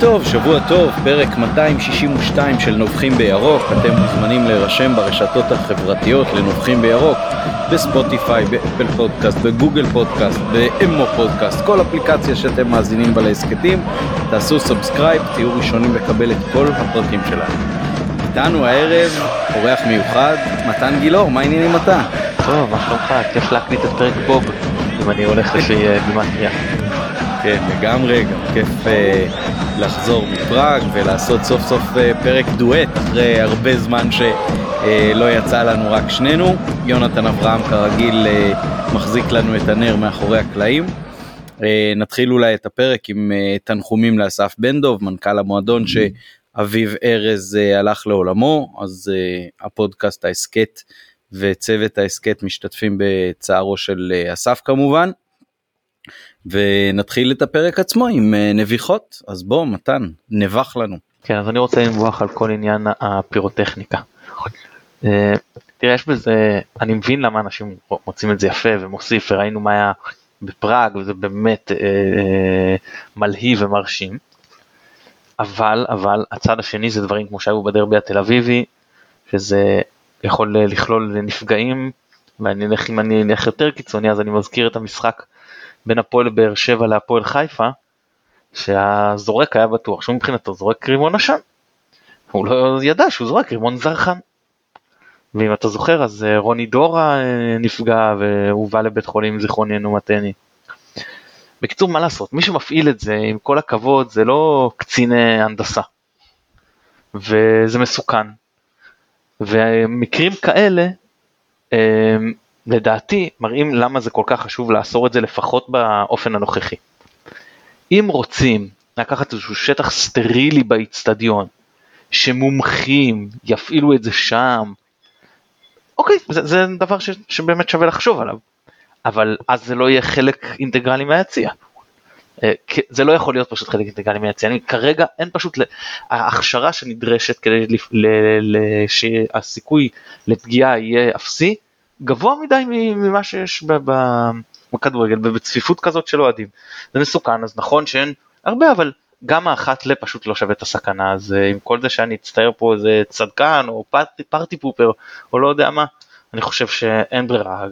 טוב, שבוע טוב, פרק 262 של נובחים בירוק. אתם מוזמנים להירשם ברשתות החברתיות לנובחים בירוק, בספוטיפיי, באפל פודקאסט, בגוגל פודקאסט, באמו פודקאסט, כל אפליקציה שאתם מאזינים בה להסכתים. תעשו subscribe, תהיו ראשונים לקבל את כל הפרקים שלנו. איתנו הערב אורח מיוחד, מתן גילאור, מה העניינים אתה? טוב, מה שלומך? כיף להקליט את פרק בוב, אם אני הולך לפי אה, גימטריה. כן, לגמרי, גם כיף אה, לחזור מפראג ולעשות סוף סוף אה, פרק דואט אחרי הרבה זמן שלא אה, יצא לנו רק שנינו. יונתן אברהם כרגיל אה, מחזיק לנו את הנר מאחורי הקלעים. נתחיל אולי את הפרק עם תנחומים לאסף בן דב, מנכ"ל המועדון שאביו ארז הלך לעולמו, אז הפודקאסט ההסכת וצוות ההסכת משתתפים בצערו של אסף כמובן. ונתחיל את הפרק עצמו עם אה, נביחות, אז בוא מתן, נבח לנו. כן, אז אני רוצה לנבוח על כל עניין הפירוטכניקה. אה, תראה, יש בזה, אני מבין למה אנשים מוצאים את זה יפה ומוסיף, וראינו מה היה בפראג, וזה באמת אה, מלהיב ומרשים. אבל, אבל, הצד השני זה דברים כמו שהיו בדרבי התל אביבי, שזה יכול לכלול נפגעים, ואני אלך, אם אני אלך יותר קיצוני, אז אני מזכיר את המשחק בין הפועל באר שבע להפועל חיפה, שהזורק היה בטוח שהוא מבחינתו זורק רימון עשן. הוא לא ידע שהוא זורק רימון זרחן. ואם אתה זוכר אז אה, רוני דורה אה, נפגע והובא לבית חולים זיכרוננו מתני. בקיצור מה לעשות מי שמפעיל את זה עם כל הכבוד זה לא קציני הנדסה. וזה מסוכן. ומקרים כאלה אה, לדעתי מראים למה זה כל כך חשוב לאסור את זה לפחות באופן הנוכחי. אם רוצים לקחת איזשהו שטח סטרילי באיצטדיון, שמומחים יפעילו את זה שם, אוקיי, זה, זה דבר ש, שבאמת שווה לחשוב עליו, אבל אז זה לא יהיה חלק אינטגרלי מהיציע. אה, זה לא יכול להיות פשוט חלק אינטגרלי מהיציע, כרגע אין פשוט, ההכשרה שנדרשת כדי שהסיכוי לפגיעה יהיה אפסי, גבוה מדי ממה שיש בכדורגל ובצפיפות כזאת של אוהדים. זה מסוכן אז נכון שאין הרבה אבל גם האחת ל פשוט לא שווה את הסכנה. אז אה, עם כל זה שאני אצטייר פה איזה צדקן או פארטי, פארטי פופר או לא יודע מה אני חושב שאין ברירה.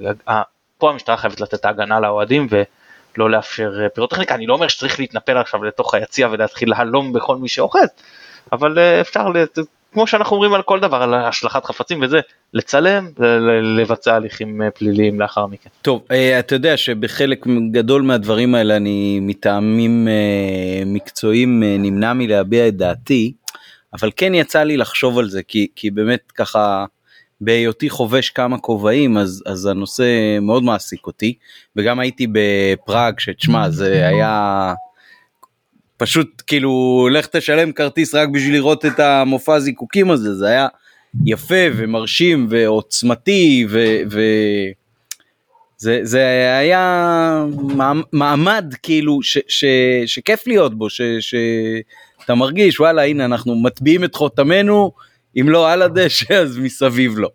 פה המשטרה חייבת לתת את ההגנה לאוהדים ולא לאפשר אה, פירוטכניקה אני לא אומר שצריך להתנפל עכשיו לתוך היציע ולהתחיל להלום בכל מי שאוחז אבל אה, אפשר כמו שאנחנו אומרים על כל דבר, על השלכת חפצים וזה, לצלם ולבצע הליכים אה, פליליים לאחר מכן. טוב, אה, אתה יודע שבחלק גדול מהדברים האלה אני מטעמים אה, מקצועיים נמנע מלהביע את דעתי, אבל כן יצא לי לחשוב על זה, כי, כי באמת ככה, בהיותי חובש כמה כובעים, אז, אז הנושא מאוד מעסיק אותי, וגם הייתי בפראג, שתשמע, זה היה... פשוט כאילו לך תשלם כרטיס רק בשביל לראות את המופע הזיקוקים הזה, זה היה יפה ומרשים ועוצמתי ו... ו... זה, זה היה מעמד כאילו ש, ש, שכיף להיות בו, ש, שאתה מרגיש וואלה הנה אנחנו מטביעים את חותמנו, אם לא על הדשא אז מסביב לו.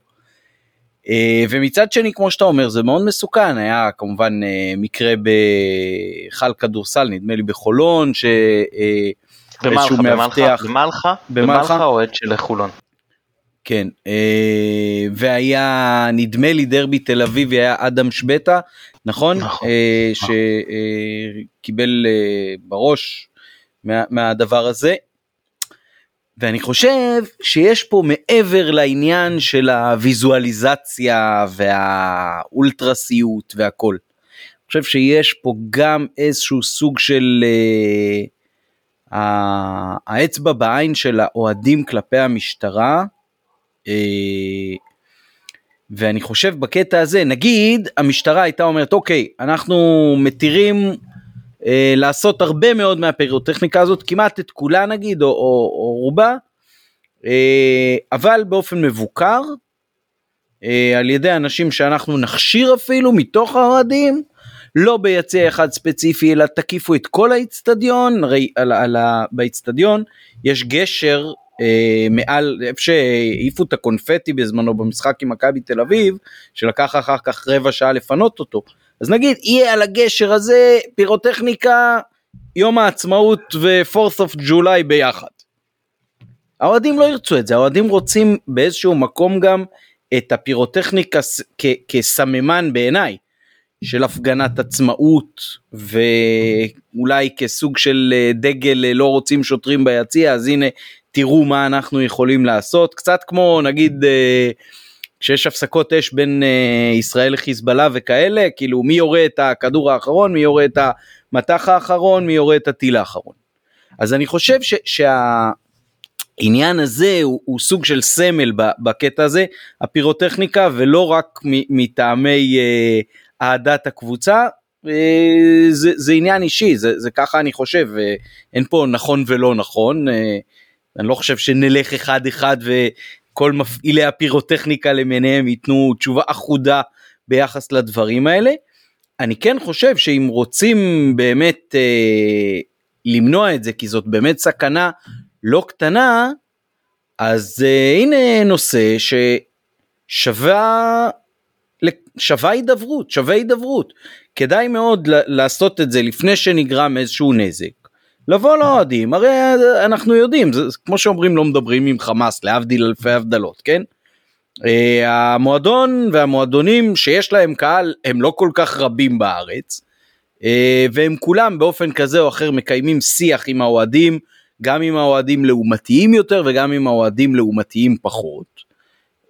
אה, ומצד שני כמו שאתה אומר זה מאוד מסוכן. היה כמובן אה, מקרה בהיכל כדורסל נדמה לי בחולון שאיזשהו אה, מאבטח במלחה? במלחה? אוהד של חולון. כן והיה נדמה לי דרבי תל אביבי היה אדם שבטה נכון, נכון. שקיבל בראש מהדבר הזה ואני חושב שיש פה מעבר לעניין של הוויזואליזציה והאולטרסיות והכל. אני חושב שיש פה גם איזשהו סוג של uh, האצבע בעין של האוהדים כלפי המשטרה. Uh, ואני חושב בקטע הזה, נגיד המשטרה הייתה אומרת אוקיי, אנחנו מתירים אה, לעשות הרבה מאוד מהפירוטכניקה הזאת, כמעט את כולה נגיד, או, או, או רובה, אה, אבל באופן מבוקר, אה, על ידי אנשים שאנחנו נכשיר אפילו מתוך האוהדים, לא ביציע אחד ספציפי, אלא תקיפו את כל האיצטדיון, הרי באיצטדיון יש גשר אה, מעל איפה שהעיפו את הקונפטי בזמנו במשחק עם מכבי תל אביב, שלקח אחר כך רבע שעה לפנות אותו. אז נגיד יהיה על הגשר הזה פירוטכניקה יום העצמאות ו-4th of July ביחד. האוהדים לא ירצו את זה, האוהדים רוצים באיזשהו מקום גם את הפירוטכניקה כסממן בעיניי של הפגנת עצמאות ואולי כסוג של אה, דגל אה, לא רוצים שוטרים ביציע אז הנה תראו מה אנחנו יכולים לעשות קצת כמו נגיד אה, כשיש הפסקות אש בין ישראל לחיזבאללה וכאלה כאילו מי יורה את הכדור האחרון מי יורה את המטח האחרון מי יורה את הטיל האחרון. אז אני חושב ש, שהעניין הזה הוא, הוא סוג של סמל בקטע הזה הפירוטכניקה ולא רק מטעמי אהדת הקבוצה אה, זה, זה עניין אישי זה, זה ככה אני חושב אה, אין פה נכון ולא נכון אה, אני לא חושב שנלך אחד אחד וכל מפעילי הפירוטכניקה למיניהם ייתנו תשובה אחודה ביחס לדברים האלה. אני כן חושב שאם רוצים באמת אה, למנוע את זה כי זאת באמת סכנה לא קטנה אז אה, הנה נושא ששווה שווה הידברות, שווה הידברות. כדאי מאוד לעשות את זה לפני שנגרם איזשהו נזק. לבוא לאוהדים, הרי אנחנו יודעים, זה כמו שאומרים לא מדברים עם חמאס, להבדיל אלפי הבדלות, כן? Uh, המועדון והמועדונים שיש להם קהל הם לא כל כך רבים בארץ uh, והם כולם באופן כזה או אחר מקיימים שיח עם האוהדים גם עם האוהדים לעומתיים יותר וגם עם האוהדים לעומתיים פחות.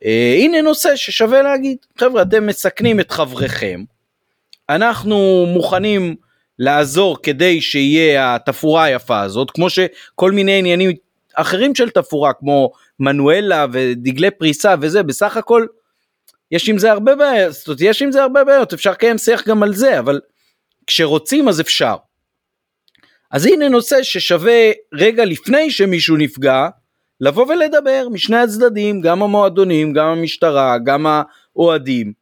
אה, הנה נושא ששווה להגיד, חבר'ה אתם מסכנים את חבריכם, אנחנו מוכנים לעזור כדי שיהיה התפאורה היפה הזאת, כמו שכל מיני עניינים אחרים של תפאורה כמו מנואלה ודגלי פריסה וזה, בסך הכל יש עם זה הרבה בעיות, זאת אומרת יש עם זה הרבה בעיות, אפשר לקיים שיח גם על זה, אבל כשרוצים אז אפשר. אז הנה נושא ששווה רגע לפני שמישהו נפגע, לבוא ולדבר משני הצדדים, גם המועדונים, גם המשטרה, גם האוהדים.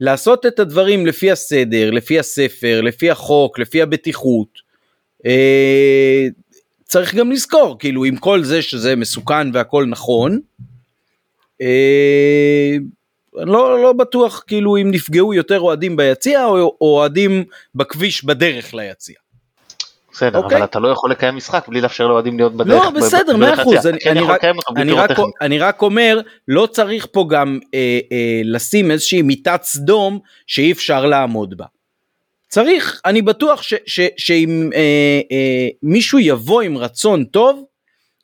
לעשות את הדברים לפי הסדר, לפי הספר, לפי החוק, לפי הבטיחות. אה, צריך גם לזכור, כאילו עם כל זה שזה מסוכן והכל נכון, אה, לא, לא בטוח כאילו אם נפגעו יותר אוהדים ביציע או אוהדים בכביש בדרך ליציע. בסדר, אבל אוקיי. אתה לא יכול לקיים משחק בלי לאפשר לאוהדים להיות בדרך. לא, בסדר, מאה אחוז. אני רק אומר, לא צריך פה גם אה, אה, לשים איזושהי מיטת סדום שאי אפשר לעמוד בה. צריך, אני בטוח שאם אה, מישהו יבוא עם רצון טוב,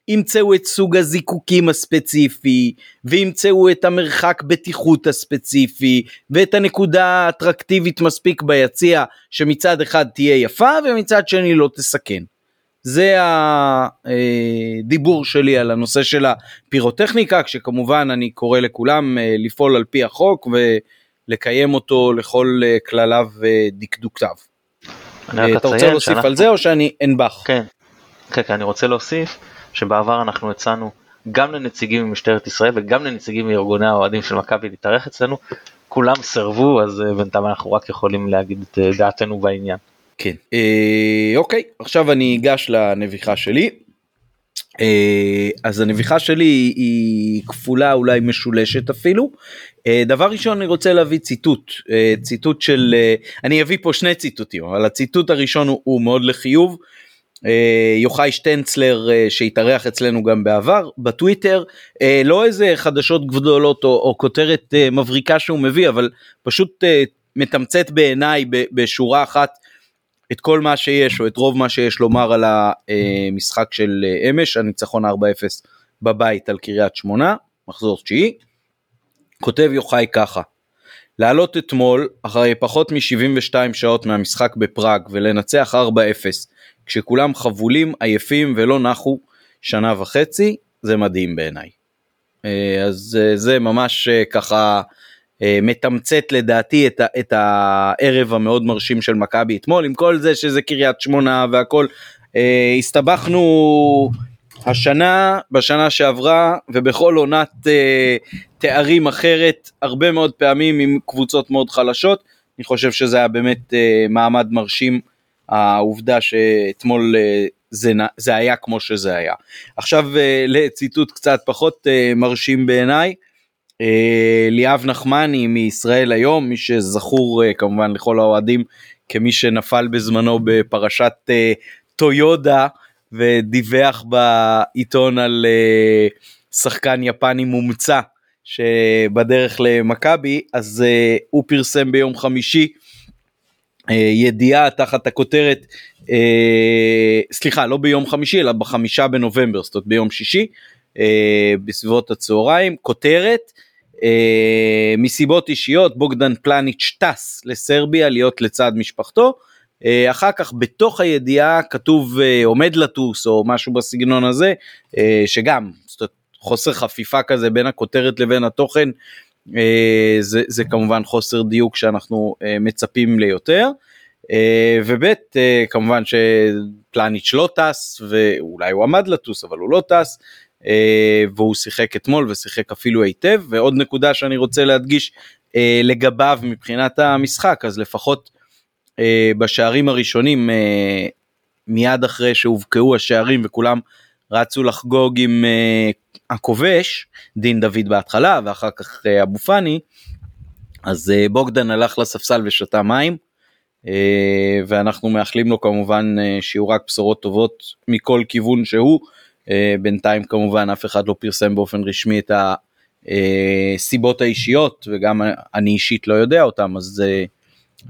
ימצאו את סוג הזיקוקים הספציפי, וימצאו את המרחק בטיחות הספציפי, ואת הנקודה האטרקטיבית מספיק ביציע, שמצד אחד תהיה יפה ומצד שני לא תסכן. זה הדיבור שלי על הנושא של הפירוטכניקה, כשכמובן אני קורא לכולם אה, לפעול על פי החוק ולקיים אותו לכל אה, כלליו ודקדוקתיו. אתה רוצה להוסיף שאנחנו... על זה או שאני אנבח? כן, כן, כן, אני רוצה להוסיף שבעבר אנחנו הצענו גם לנציגים ממשטרת ישראל וגם לנציגים מארגוני האוהדים של מכבי להתארח אצלנו, כולם סרבו אז אה, בינתיים אנחנו רק יכולים להגיד את אה, דעתנו בעניין. כן, אה, אוקיי, עכשיו אני אגש לנביחה שלי. אה, אז הנביחה שלי היא כפולה אולי משולשת אפילו. אה, דבר ראשון אני רוצה להביא ציטוט, אה, ציטוט של, אה, אני אביא פה שני ציטוטים, אבל הציטוט הראשון הוא, הוא מאוד לחיוב. אה, יוחאי שטנצלר אה, שהתארח אצלנו גם בעבר בטוויטר אה, לא איזה חדשות גדולות או, או כותרת מבריקה שהוא מביא אבל פשוט מתמצת בעיניי בשורה אחת את כל מה שיש או את רוב מה שיש לומר על המשחק של אמש הניצחון 4-0 בבית על קריית שמונה מחזור תשיעי. כותב יוחאי ככה לעלות אתמול אחרי פחות מ-72 שעות מהמשחק בפראג ולנצח 4-0 כשכולם חבולים, עייפים ולא נחו שנה וחצי, זה מדהים בעיניי. אה, אז אה, זה ממש אה, ככה מתמצת לדעתי את, את הערב המאוד מרשים של מכבי אתמול, עם כל זה שזה קריית שמונה והכל. הסתבכנו השנה, בשנה שעברה ובכל עונת תארים אחרת, הרבה מאוד פעמים עם קבוצות מאוד חלשות. אני חושב שזה היה באמת מעמד מרשים העובדה שאתמול אה, זה, זה היה כמו שזה היה. עכשיו אה, לציטוט קצת פחות אה, מרשים בעיניי. ליאב נחמני מישראל היום, מי שזכור כמובן לכל האוהדים כמי שנפל בזמנו בפרשת טויודה ודיווח בעיתון על שחקן יפני מומצא שבדרך למכבי אז הוא פרסם ביום חמישי ידיעה תחת הכותרת אה, סליחה לא ביום חמישי אלא בחמישה בנובמבר זאת אומרת ביום שישי אה, בסביבות הצהריים כותרת אה, מסיבות אישיות בוגדן פלניץ' טס לסרביה להיות לצד משפחתו. אה, אחר כך בתוך הידיעה כתוב אה, עומד לטוס או משהו בסגנון הזה שגם חוסר חפיפה כזה בין הכותרת לבין התוכן זה, זה כמובן חוסר דיוק שאנחנו מצפים ליותר. וב' כמובן שפלניץ' לא טס ואולי הוא עמד לטוס אבל הוא לא טס אה, והוא שיחק אתמול ושיחק אפילו היטב ועוד נקודה שאני רוצה להדגיש אה, לגביו מבחינת המשחק אז לפחות אה, בשערים הראשונים מיד אחרי שהובקעו השערים וכולם רצו לחגוג עם הכובש דין דוד בהתחלה ואחר כך אבו פאני אז בוגדן הלך לספסל ושתה מים ואנחנו מאחלים לו כמובן שיהיו רק בשורות טובות מכל כיוון שהוא. אה, בינתיים כמובן אף אחד לא פרסם באופן רשמי את הסיבות האישיות וגם אני אישית לא יודע אותם אז אה,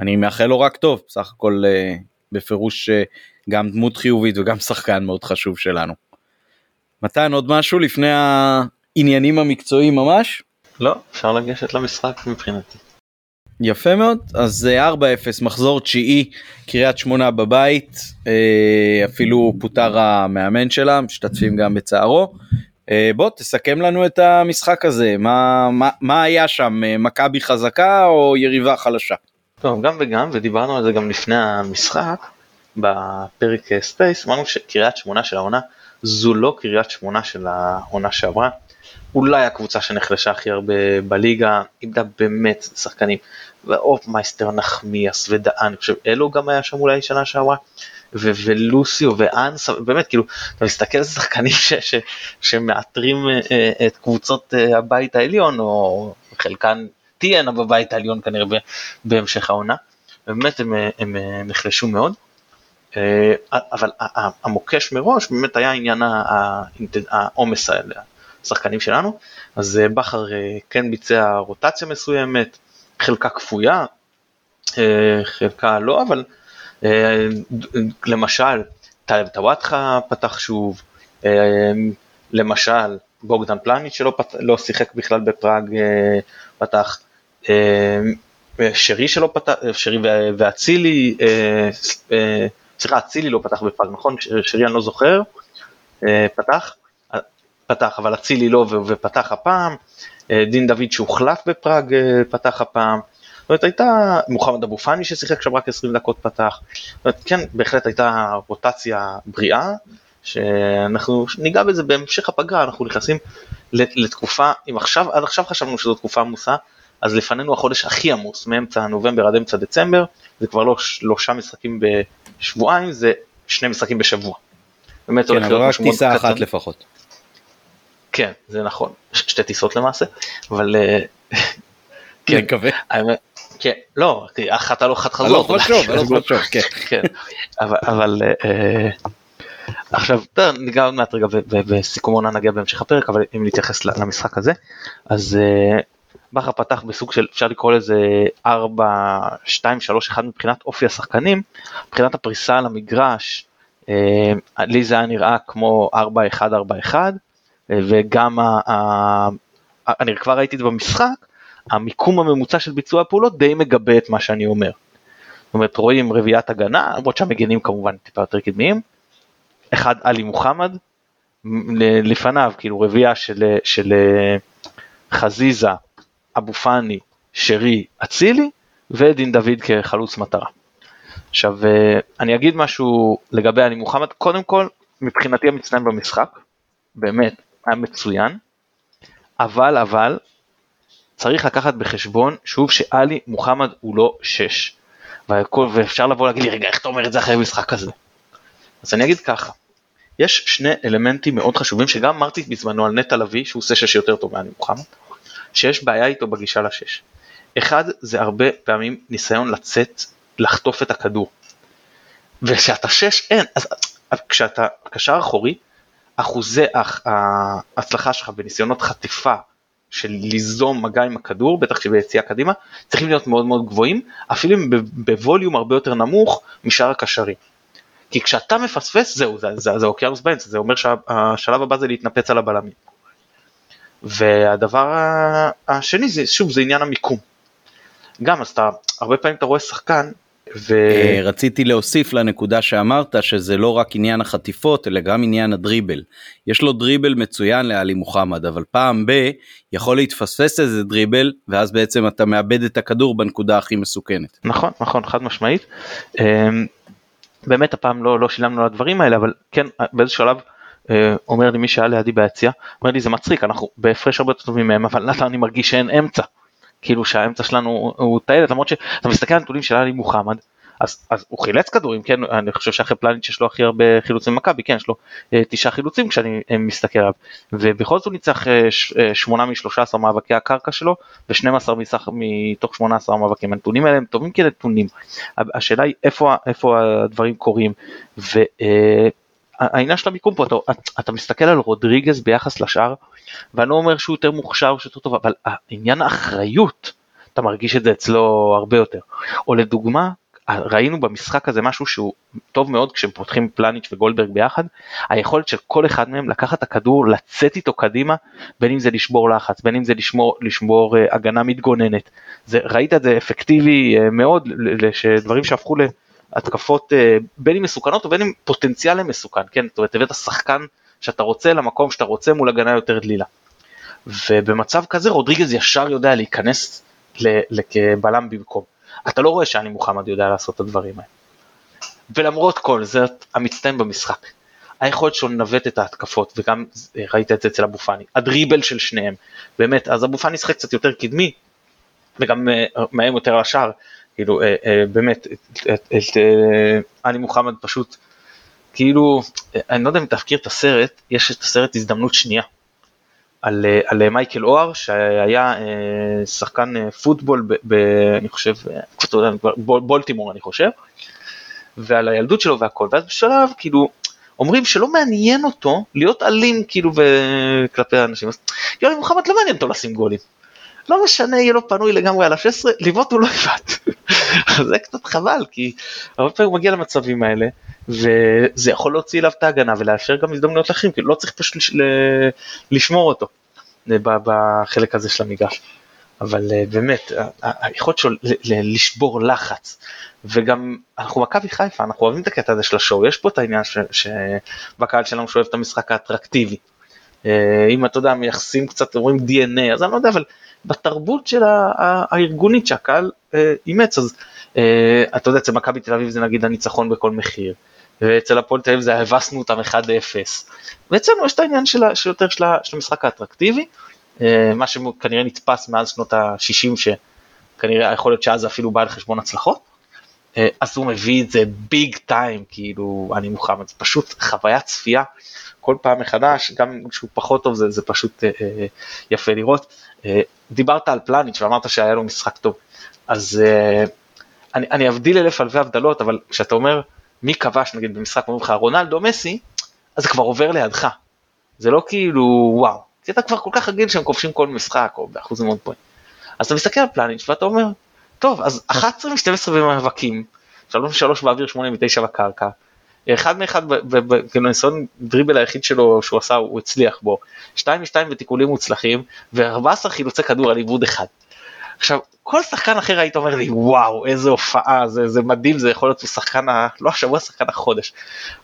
אני מאחל לו רק טוב בסך הכל אה, בפירוש גם דמות חיובית וגם שחקן מאוד חשוב שלנו. מתן עוד משהו לפני העניינים המקצועיים ממש? לא, אפשר לגשת למשחק מבחינתי. יפה מאוד אז 4-0 אה, מחזור תשיעי קריית שמונה בבית אה, אפילו פוטר המאמן שלה משתתפים גם בצערו. אה, בוא תסכם לנו את המשחק הזה מה, מה, מה היה שם מכבי חזקה או יריבה חלשה. טוב גם וגם ודיברנו על זה גם לפני המשחק בפרק ספייס אמרנו שקריית שמונה של העונה זו לא קריית שמונה של העונה שעברה. אולי הקבוצה שנחלשה הכי הרבה בליגה, איבדה באמת שחקנים, ואופמייסטר נחמיאס ודהן, אני חושב אלו גם היה שם אולי שנה שעברה, ו- ולוסיו ואנסה, באמת כאילו, אתה מסתכל על שחקנים ש- ש- שמאתרים uh, את קבוצות uh, הבית העליון, או חלקן תהיינה בבית העליון כנראה בהמשך העונה, באמת הם, הם, הם נחלשו מאוד. Uh, אבל המוקש מראש באמת היה עניין העומס האלה, השחקנים שלנו, אז אה, בכר אה, כן ביצע רוטציה מסוימת, חלקה כפויה, אה, חלקה לא, אבל למשל טלב טוואטחה פתח שוב, למשל בוגדן פלניץ' שלא פת... לא שיחק בכלל בפראג פתח, שרי שלא פתח, שרי ואצילי, סליחה אצילי לא פתח בפראג נכון? שרי אני לא זוכר, פתח, פתח, אבל אצילי לא ופתח הפעם, אה, דין דוד שהוחלף בפראג אה, פתח הפעם, זאת אומרת הייתה מוחמד אבו פאני ששיחק שם רק 20 דקות פתח, זאת אומרת כן בהחלט הייתה רוטציה בריאה, שאנחנו ניגע בזה בהמשך הפגרה, אנחנו נכנסים לתקופה, אם עכשיו, עד עכשיו חשבנו שזו תקופה עמוסה, אז לפנינו החודש הכי עמוס, מאמצע נובמבר עד אמצע דצמבר, זה כבר לא שלושה משחקים בשבועיים, זה שני משחקים בשבוע. באמת כן, אבל רק טיסה אחת לפחות. כן, זה נכון, שתי טיסות למעשה, אבל... אה, כן, מקווה. כן, לא, אחת הלוך אחת חזור. הלוך ושוב, הלוך ושוב, כן. כן, אבל אה, עכשיו, ניגע עוד מעט רגע בסיכום עונה נגיע בהמשך הפרק, אבל אם נתייחס למשחק הזה, אז אה, בכר פתח בסוג של, אפשר לקרוא לזה 4, 2, 3, 1 מבחינת אופי השחקנים, מבחינת הפריסה על המגרש, לי זה היה נראה כמו 4, 1, 4, 1, וגם ה, אני כבר ראיתי את זה במשחק, המיקום הממוצע של ביצוע הפעולות די מגבה את מה שאני אומר. זאת אומרת רואים רביעיית הגנה, למרות שהמגנים כמובן טיפה יותר קדמיים, אחד עלי מוחמד, לפניו כאילו רביעייה של, של חזיזה, אבו פאני, שרי, אצילי ודין דוד כחלוץ מטרה. עכשיו אני אגיד משהו לגבי עלי מוחמד, קודם כל מבחינתי המצטיין במשחק, באמת, היה מצוין, אבל אבל צריך לקחת בחשבון שוב שאלי מוחמד הוא לא 6. ואפשר לבוא להגיד לי רגע איך אתה אומר את זה אחרי המשחק כזה. אז אני אגיד ככה, יש שני אלמנטים מאוד חשובים שגם אמרתי בזמנו על נטע לביא שהוא עושה 6 יותר טוב מאלי מוחמד, שיש בעיה איתו בגישה ל-6. אחד זה הרבה פעמים ניסיון לצאת לחטוף את הכדור. וכשאתה שש אין, אז כשאתה קשר אחורי, אחוזי ההצלחה שלך בניסיונות חטיפה של ליזום מגע עם הכדור, בטח שביציאה קדימה, צריכים להיות מאוד מאוד גבוהים, אפילו אם בווליום הרבה יותר נמוך משאר הקשרים. כי כשאתה מפספס, זהו, זה, זה, זה אוקיינוס באמצע, זה אומר שהשלב הבא זה להתנפץ על הבלמים. והדבר השני, זה, שוב, זה עניין המיקום. גם, אז אתה, הרבה פעמים אתה רואה שחקן, ו... אה, רציתי להוסיף לנקודה שאמרת שזה לא רק עניין החטיפות אלא גם עניין הדריבל. יש לו דריבל מצוין לאלי מוחמד אבל פעם ב יכול להתפספס איזה דריבל ואז בעצם אתה מאבד את הכדור בנקודה הכי מסוכנת. נכון נכון חד משמעית. אמ, באמת הפעם לא לא שילמנו על הדברים האלה אבל כן באיזה שלב אומר לי מי שהיה לידי ביציע אומר לי זה מצחיק אנחנו בהפרש הרבה יותר טובים מהם אבל למה אני מרגיש שאין אמצע. כאילו שהאמצע שלנו הוא טיילת למרות שאתה מסתכל על הנתונים של עלי מוחמד אז, אז הוא חילץ כדורים כן אני חושב שאחרי פלניץ' יש לו הכי הרבה חילוצים במכבי כן יש לו אה, תשעה חילוצים כשאני אה, מסתכל עליו ובכל זאת הוא ניצח אה, ש, אה, שמונה משלושה עשר מאבקי הקרקע שלו ו-12 מתוך 18 מאבקים הנתונים האלה הם טובים כנתונים השאלה היא איפה, איפה הדברים קורים. ו, אה, העניין של המיקום פה, אתה, אתה מסתכל על רודריגז ביחס לשאר, ואני לא אומר שהוא יותר מוכשר, שהוא יותר טוב, אבל העניין האחריות, אתה מרגיש את זה אצלו הרבה יותר. או לדוגמה, ראינו במשחק הזה משהו שהוא טוב מאוד כשהם פותחים פלניץ' וגולדברג ביחד, היכולת של כל אחד מהם לקחת את הכדור, לצאת איתו קדימה, בין אם זה לשבור לחץ, בין אם זה לשמור, לשמור uh, הגנה מתגוננת. זה, ראית את זה אפקטיבי uh, מאוד, דברים שהפכו התקפות אה, בין אם מסוכנות ובין אם פוטנציאל למסוכן, כן, זאת אומרת הבאת שחקן שאתה רוצה למקום שאתה רוצה מול הגנה יותר דלילה. ובמצב כזה רודריגז ישר יודע להיכנס כבלם במקום. אתה לא רואה שאני מוחמד יודע לעשות את הדברים האלה. ולמרות כל זה המצטיין במשחק. היכולת שלו לנווט את ההתקפות וגם ראית את זה אצל אבו פאני, הדריבל של שניהם, באמת, אז אבו פאני שחק קצת יותר קדמי וגם אה, מאיים יותר על השער, כאילו אה, אה, באמת, את אה, עלי מוחמד פשוט, כאילו, אני לא יודע אם תפקיר את הסרט, יש את הסרט הזדמנות שנייה. על, על מייקל אוהר שהיה שחקן פוטבול, ב, ב, אני חושב, בול, בולטימור אני חושב, ועל הילדות שלו והכל, ואז בשלב כאילו אומרים שלא מעניין אותו להיות אלים כאילו כלפי האנשים, אז יוני מוחמד לא מעניין אותו לשים גולים. לא משנה, יהיה לו פנוי לגמרי על ה-16, לבעוט הוא לא יבעט. זה קצת חבל, כי הרבה פעמים הוא מגיע למצבים האלה, וזה יכול להוציא אליו את ההגנה ולאפשר גם הזדמנויות לאחרים, כאילו לא צריך פשוט לש... לשמור אותו בחלק הזה של המגרש. אבל אה, באמת, היכולת שלו לשבור לחץ, וגם אנחנו מכבי חיפה, אנחנו אוהבים את הקטע הזה של השואו, יש פה את העניין שבקהל שלנו שאוהב את המשחק האטרקטיבי. אה, אם אתה יודע, מייחסים קצת, אומרים DNA, אז אני לא יודע, אבל בתרבות של הארגונית שהקהל אה, אימץ, אז אה, אתה יודע, אצל מכבי תל אביב זה נגיד הניצחון בכל מחיר, ואצל הפועל תל אביב זה הבסנו אותם 1-0, ואצלנו יש את העניין של, יותר של, של המשחק האטרקטיבי, אה, מה שכנראה נתפס מאז שנות ה-60, שכנראה יכול להיות שאז אפילו בא על חשבון הצלחות. אז הוא מביא את זה ביג טיים, כאילו, אני מוחמד, זה פשוט חוויית צפייה כל פעם מחדש, גם כשהוא פחות טוב זה, זה פשוט אה, יפה לראות. אה, דיברת על פלניץ' ואמרת שהיה לו משחק טוב, אז אה, אני, אני אבדיל אלף אלפי הבדלות, אבל כשאתה אומר מי כבש נגיד במשחק, אומרים לך רונלדו מסי, אז זה כבר עובר לידך. זה לא כאילו וואו, כי אתה כבר כל כך רגיל שהם כובשים כל משחק או באחוזים מאוד פועלים. אז אתה מסתכל על פלניץ' ואתה אומר, טוב, אז 11 מ-12 במאבקים, 3 מ-3 באוויר 8 מ-9 בקרקע, אחד מאחד בניסיון דריבל היחיד שלו שהוא עשה הוא הצליח בו, שתיים משתיים בתיקולים מוצלחים ו-14 חילוצי כדור על עיבוד אחד. עכשיו כל שחקן אחר היית אומר לי וואו איזה הופעה זה, זה מדהים זה יכול להיות שחקן ה... לא השבוע שחקן החודש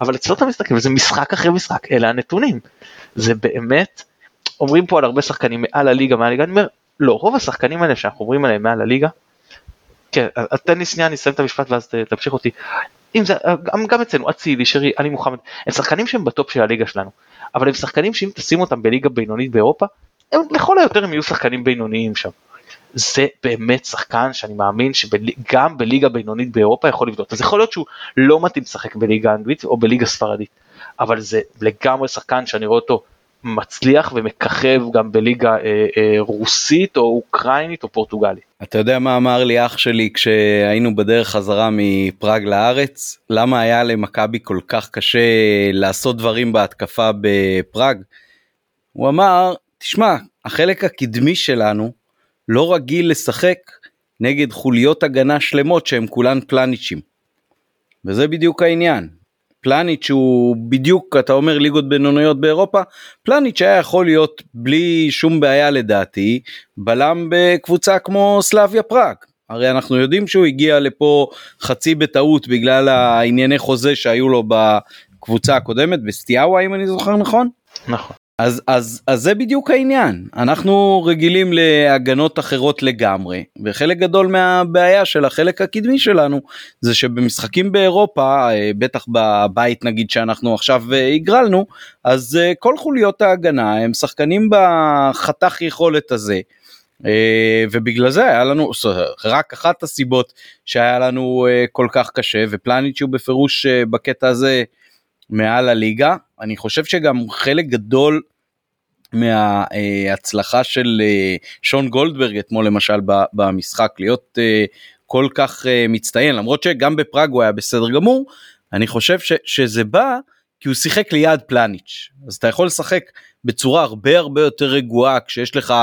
אבל אצלו אתה מסתכל וזה משחק אחרי משחק אלה הנתונים זה באמת אומרים פה על הרבה שחקנים מעל הליגה מעל הליגה אני אומר לא רוב השחקנים האלה שאנחנו אומרים עליהם מעל הליגה כן, תן לי שנייה, אני אסיים את המשפט ואז תמשיך אותי. אם זה, גם, גם אצלנו, אצילי, שרי, עלי מוחמד, הם שחקנים שהם בטופ של הליגה שלנו, אבל הם שחקנים שאם תשים אותם בליגה בינונית באירופה, הם לכל היותר הם יהיו שחקנים בינוניים שם. זה באמת שחקן שאני מאמין שגם בליגה בינונית באירופה יכול לבדוק. אז יכול להיות שהוא לא מתאים לשחק בליגה אנגלית או בליגה ספרדית, אבל זה לגמרי שחקן שאני רואה אותו מצליח ומככב גם בליגה אה, אה, רוסית או אוקראינית או פורטוגלית. אתה יודע מה אמר לי אח שלי כשהיינו בדרך חזרה מפראג לארץ? למה היה למכבי כל כך קשה לעשות דברים בהתקפה בפראג? הוא אמר, תשמע, החלק הקדמי שלנו לא רגיל לשחק נגד חוליות הגנה שלמות שהן כולן פלניצ'ים. וזה בדיוק העניין. פלניץ' הוא בדיוק אתה אומר ליגות בינוניות באירופה פלניץ' היה יכול להיות בלי שום בעיה לדעתי בלם בקבוצה כמו סלאביה פראג הרי אנחנו יודעים שהוא הגיע לפה חצי בטעות בגלל הענייני חוזה שהיו לו בקבוצה הקודמת בסטיאאווה אם אני זוכר נכון. נכון. אז אז אז זה בדיוק העניין אנחנו רגילים להגנות אחרות לגמרי וחלק גדול מהבעיה של החלק הקדמי שלנו זה שבמשחקים באירופה אה, בטח בבית נגיד שאנחנו עכשיו אה, הגרלנו אז אה, כל חוליות ההגנה הם שחקנים בחתך יכולת הזה. ובגלל זה היה לנו רק אחת הסיבות שהיה לנו כל כך קשה ופלניץ' הוא בפירוש בקטע הזה מעל הליגה. אני חושב שגם חלק גדול מההצלחה של אה, שון גולדברג אתמול למשל במשחק להיות אה, כל כך אה, מצטיין. למרות שגם בפראג הוא היה בסדר גמור אני חושב ש, שזה בא כי הוא שיחק ליד פלניץ' אז אתה יכול לשחק בצורה הרבה הרבה יותר רגועה כשיש לך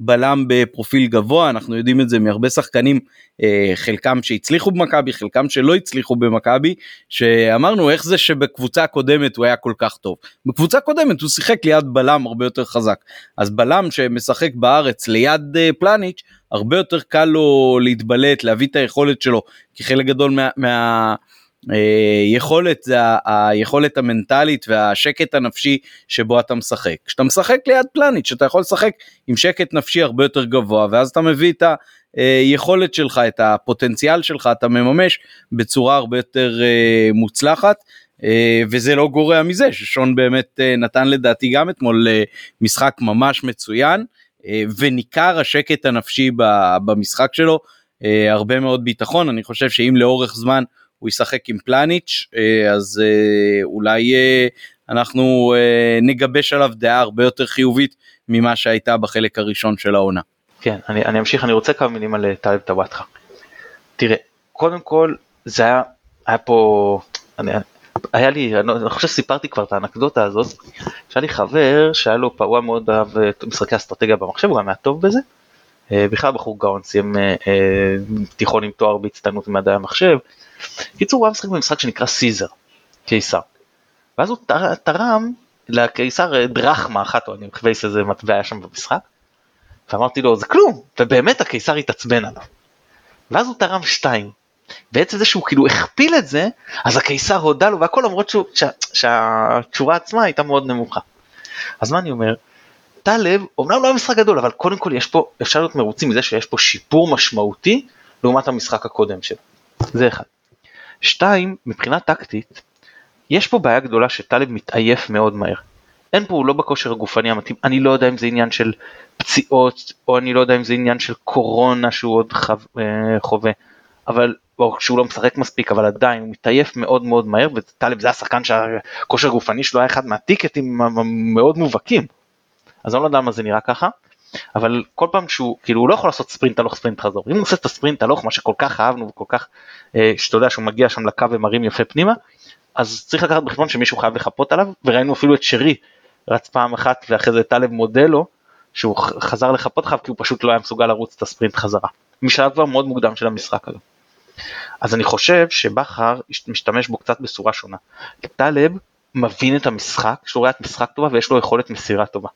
בלם בפרופיל גבוה אנחנו יודעים את זה מהרבה שחקנים אה, חלקם שהצליחו במכבי חלקם שלא הצליחו במכבי שאמרנו איך זה שבקבוצה הקודמת הוא היה כל כך טוב? בקבוצה קודמת הוא שיחק ליד בלם הרבה יותר חזק. אז בלם שמשחק בארץ ליד אה, פלניץ' הרבה יותר קל לו להתבלט להביא את היכולת שלו כי חלק גדול מה, מה יכולת זה היכולת המנטלית והשקט הנפשי שבו אתה משחק. כשאתה משחק ליד פלניץ' שאתה יכול לשחק עם שקט נפשי הרבה יותר גבוה ואז אתה מביא את היכולת שלך את הפוטנציאל שלך אתה מממש בצורה הרבה יותר אה, מוצלחת. אה, וזה לא גורע מזה ששון באמת נתן לדעתי גם אתמול משחק ממש מצוין וניכר השקט הנפשי במשחק שלו הרבה מאוד ביטחון אני חושב שאם לאורך זמן הוא ישחק עם פלניץ' אה, אז אה, אולי אה, אנחנו נגבש עליו דעה הרבה יותר חיובית ממה שהייתה בחלק הראשון של העונה. כן אני, אני אמשיך אני רוצה כמה מילים על טלב טוואטחה. תראה קודם כל זה היה היה פה אני, היה לי אני חושב שסיפרתי כבר את האנקדוטה הזאת שהיה לי חבר שהיה לו פעוע מאוד אהב משחקי אסטרטגיה במחשב הוא גם היה טוב בזה. בכלל בחור גאון סיים תיכון עם תואר בהצטיינות במדעי המחשב קיצור הוא היה משחק במשחק שנקרא סיזר, קיסר. ואז הוא תרם לקיסר דרחמה אחת, או אני מחוויס איזה מטבע היה שם במשחק, ואמרתי לו זה כלום, ובאמת הקיסר התעצבן עליו. ואז הוא תרם שתיים. בעצם זה שהוא כאילו הכפיל את זה, אז הקיסר הודה לו והכל למרות שהוא, שה, שהתשובה עצמה הייתה מאוד נמוכה. אז מה אני אומר? טלב, אומנם לא היה משחק גדול, אבל קודם כל יש פה, אפשר להיות מרוצים מזה שיש פה שיפור משמעותי לעומת המשחק הקודם שלו. זה אחד. שתיים, מבחינה טקטית, יש פה בעיה גדולה שטלב מתעייף מאוד מהר. אין פה, הוא לא בכושר הגופני המתאים, אני לא יודע אם זה עניין של פציעות, או אני לא יודע אם זה עניין של קורונה שהוא עוד חו, אה, חווה, אבל, או שהוא לא משחק מספיק, אבל עדיין הוא מתעייף מאוד מאוד מהר, וטלב זה השחקן שהכושר הגופני שלו היה אחד מהטיקטים המאוד מובהקים. אז אני לא יודע למה זה נראה ככה. אבל כל פעם שהוא כאילו הוא לא יכול לעשות ספרינט הלוך ספרינט חזור אם הוא עושה את הספרינט הלוך מה שכל כך אהבנו וכל כך אה, שאתה יודע שהוא מגיע שם לקו ומרים יפה פנימה אז צריך לקחת בחשבון שמישהו חייב לחפות עליו וראינו אפילו את שרי רץ פעם אחת ואחרי זה טלב מודה לו שהוא חזר לחפות אחריו כי הוא פשוט לא היה מסוגל לרוץ את הספרינט חזרה משלב כבר מאוד מוקדם של המשחק הזה. אז אני חושב שבכר משתמש בו קצת בצורה שונה. טלב מבין את המשחק, שהוא רואה את משחק טובה ויש לו יכולת מסירה טובה.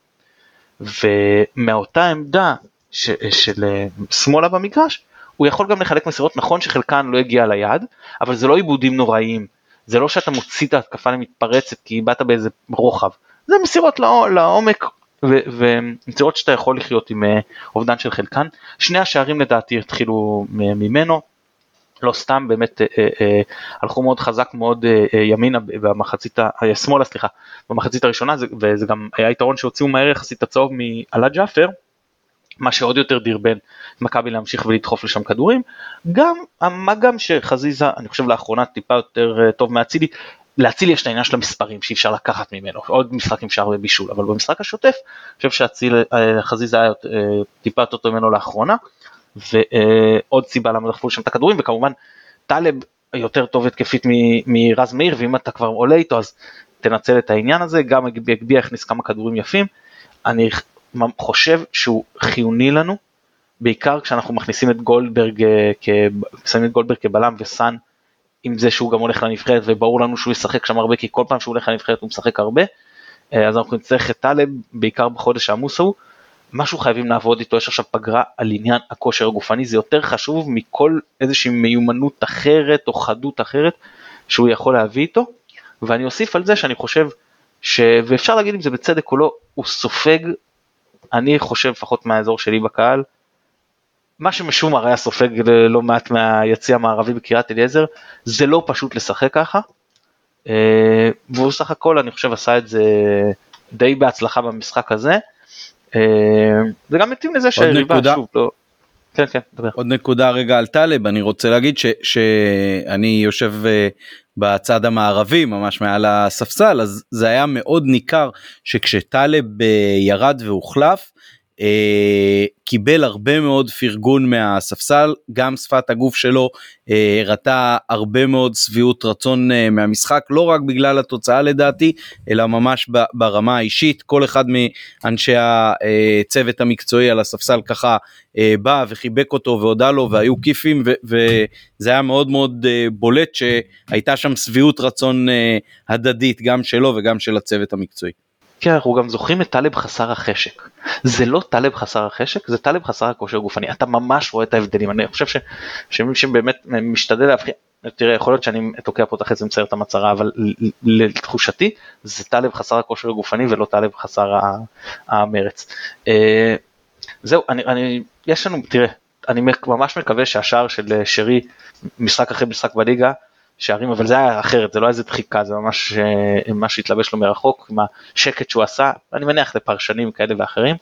ומאותה עמדה ש, של אה, שמאלה במגרש הוא יכול גם לחלק מסירות. נכון שחלקן לא הגיע ליעד אבל זה לא עיבודים נוראיים זה לא שאתה מוציא את ההתקפה למתפרצת כי באת באיזה רוחב. זה מסירות לעומק ומסירות שאתה יכול לחיות עם אה, אובדן של חלקן. שני השערים לדעתי התחילו ממנו לא סתם באמת אה, אה, אה, הלכו מאוד חזק מאוד ימינה במחצית, שמאלה סליחה, במחצית הראשונה זה, וזה גם היה יתרון שהוציאו מהר יחסית הצהוב מעלה ג'אפר, מה שעוד יותר דרבן מכבי להמשיך ולדחוף לשם כדורים, גם מה גם שחזיזה אני חושב לאחרונה טיפה יותר טוב מאצילי, להציל יש את העניין של המספרים שאי אפשר לקחת ממנו, עוד משחק עם שער ובישול, אבל במשחק השוטף, אני חושב שאציל אה, חזיזה היה טיפה יותר טוב ממנו לאחרונה, ועוד סיבה למה דחפו שם את הכדורים, וכמובן טלב יותר טוב התקפית מרז מאיר, ואם אתה כבר עולה איתו אז תנצל את העניין הזה, גם הגביה הכניס כמה כדורים יפים, אני חושב שהוא חיוני לנו, בעיקר כשאנחנו מכניסים את גולדברג, שמים את גולדברג כבלם וסאן עם זה שהוא גם הולך לנבחרת וברור לנו שהוא ישחק שם הרבה כי כל פעם שהוא הולך לנבחרת הוא משחק הרבה אה, אז אנחנו נצטרך את טלב בעיקר בחודש העמוס ההוא. משהו חייבים לעבוד איתו יש עכשיו פגרה על עניין הכושר הגופני זה יותר חשוב מכל איזושהי מיומנות אחרת או חדות אחרת שהוא יכול להביא איתו ואני אוסיף על זה שאני חושב ש... ואפשר להגיד אם זה בצדק או לא הוא סופג אני חושב לפחות מהאזור שלי בקהל מה שמשומר היה סופג לא מעט מהיציא המערבי בקריית אליעזר, זה לא פשוט לשחק ככה. אה, והוא סך הכל אני חושב עשה את זה די בהצלחה במשחק הזה. אה, זה גם מתאים לזה שהריבה שוב לא... כן כן דבר. עוד נקודה רגע על טלב אני רוצה להגיד ש, שאני יושב אה, בצד המערבי ממש מעל הספסל אז זה היה מאוד ניכר שכשטלב ירד והוחלף אה, קיבל הרבה מאוד פרגון מהספסל, גם שפת הגוף שלו אה, הראתה הרבה מאוד שביעות רצון אה, מהמשחק, לא רק בגלל התוצאה לדעתי, אלא ממש ברמה האישית, כל אחד מאנשי הצוות המקצועי על הספסל ככה אה, בא וחיבק אותו והודה לו והיו כיפים וזה היה מאוד מאוד אה, בולט שהייתה שם שביעות רצון אה, הדדית גם שלו וגם של הצוות המקצועי. כן, אנחנו גם זוכרים את טלב חסר החשק. זה לא טלב חסר החשק, זה טלב חסר הכושר גופני. אתה ממש רואה את ההבדלים. אני חושב ש, שמי שבאמת משתדל להבחין, תראה, יכול להיות שאני תוקע פה את החץ ומצייר את המצרה, אבל לתחושתי זה טלב חסר הכושר הגופני ולא טלב חסר המרץ. אה, זהו, אני, אני, יש לנו, תראה, אני ממש מקווה שהשער של שרי, משחק אחרי משחק בליגה, שערים, אבל זה היה אחרת, זה לא איזה דחיקה, זה ממש אה, מה שהתלבש לו מרחוק, עם השקט שהוא עשה, אני מניח לפרשנים כאלה ואחרים.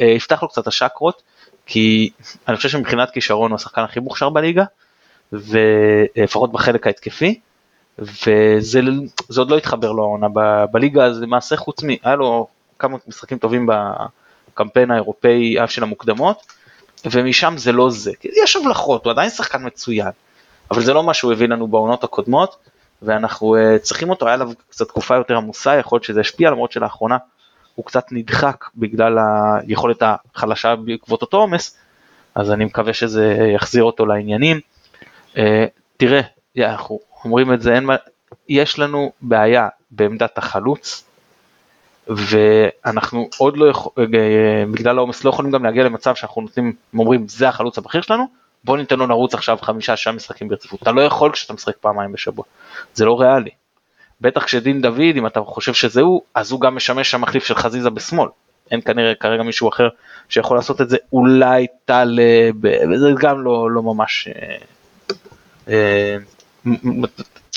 אה, יפתח לו קצת השקרות, כי אני חושב שמבחינת כישרון הוא השחקן הכי מוכשר בליגה, ולפחות בחלק ההתקפי, וזה עוד לא התחבר לו העונה בליגה, אז למעשה חוץ מ... היה לו כמה משחקים טובים בקמפיין האירופאי של המוקדמות, ומשם זה לא זה, יש הבלחות, הוא עדיין שחקן מצוין. אבל זה לא מה שהוא הביא לנו בעונות הקודמות, ואנחנו uh, צריכים אותו, היה לו קצת תקופה יותר עמוסה, יכול להיות שזה השפיע, למרות שלאחרונה הוא קצת נדחק בגלל היכולת החלשה בעקבות אותו עומס, אז אני מקווה שזה יחזיר אותו לעניינים. Uh, תראה, אנחנו אומרים את זה, אין מה, יש לנו בעיה בעמדת החלוץ, ואנחנו עוד לא יכולים, אה, בגלל העומס לא יכולים גם להגיע למצב שאנחנו נותנים, אומרים זה החלוץ הבכיר שלנו, בוא ניתן לו לרוץ עכשיו חמישה שעה משחקים ברציפות, אתה לא יכול כשאתה משחק פעמיים בשבוע, זה לא ריאלי. בטח כשדין דוד, אם אתה חושב שזה הוא, אז הוא גם משמש המחליף של חזיזה בשמאל. אין כנראה כרגע מישהו אחר שיכול לעשות את זה, אולי טלב, וזה גם לא, לא ממש, אה, אה,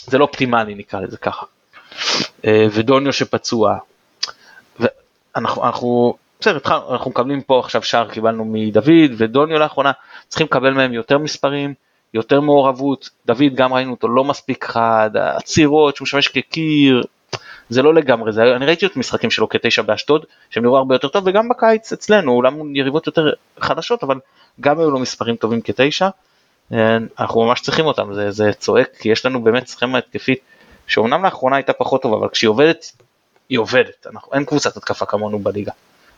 זה לא אופטימלי נקרא לזה ככה. אה, ודוניו שפצוע. ואנחנו, אנחנו, בסדר, אנחנו מקבלים פה עכשיו שער קיבלנו מדוד ודוניו לאחרונה, צריכים לקבל מהם יותר מספרים, יותר מעורבות, דוד גם ראינו אותו לא מספיק חד, עצירות שהוא משמש כקיר, זה לא לגמרי, זה, אני ראיתי את המשחקים שלו כתשע באשדוד, שהם נראו הרבה יותר טוב, וגם בקיץ אצלנו, אולם יריבות יותר חדשות, אבל גם היו לו מספרים טובים כתשע, אנחנו ממש צריכים אותם, זה, זה צועק, כי יש לנו באמת סכמה התקפית, שאומנם לאחרונה הייתה פחות טובה, אבל כשהיא עובדת, היא עובדת, אנחנו, אין קבוצת התקפה כמונו בליגה.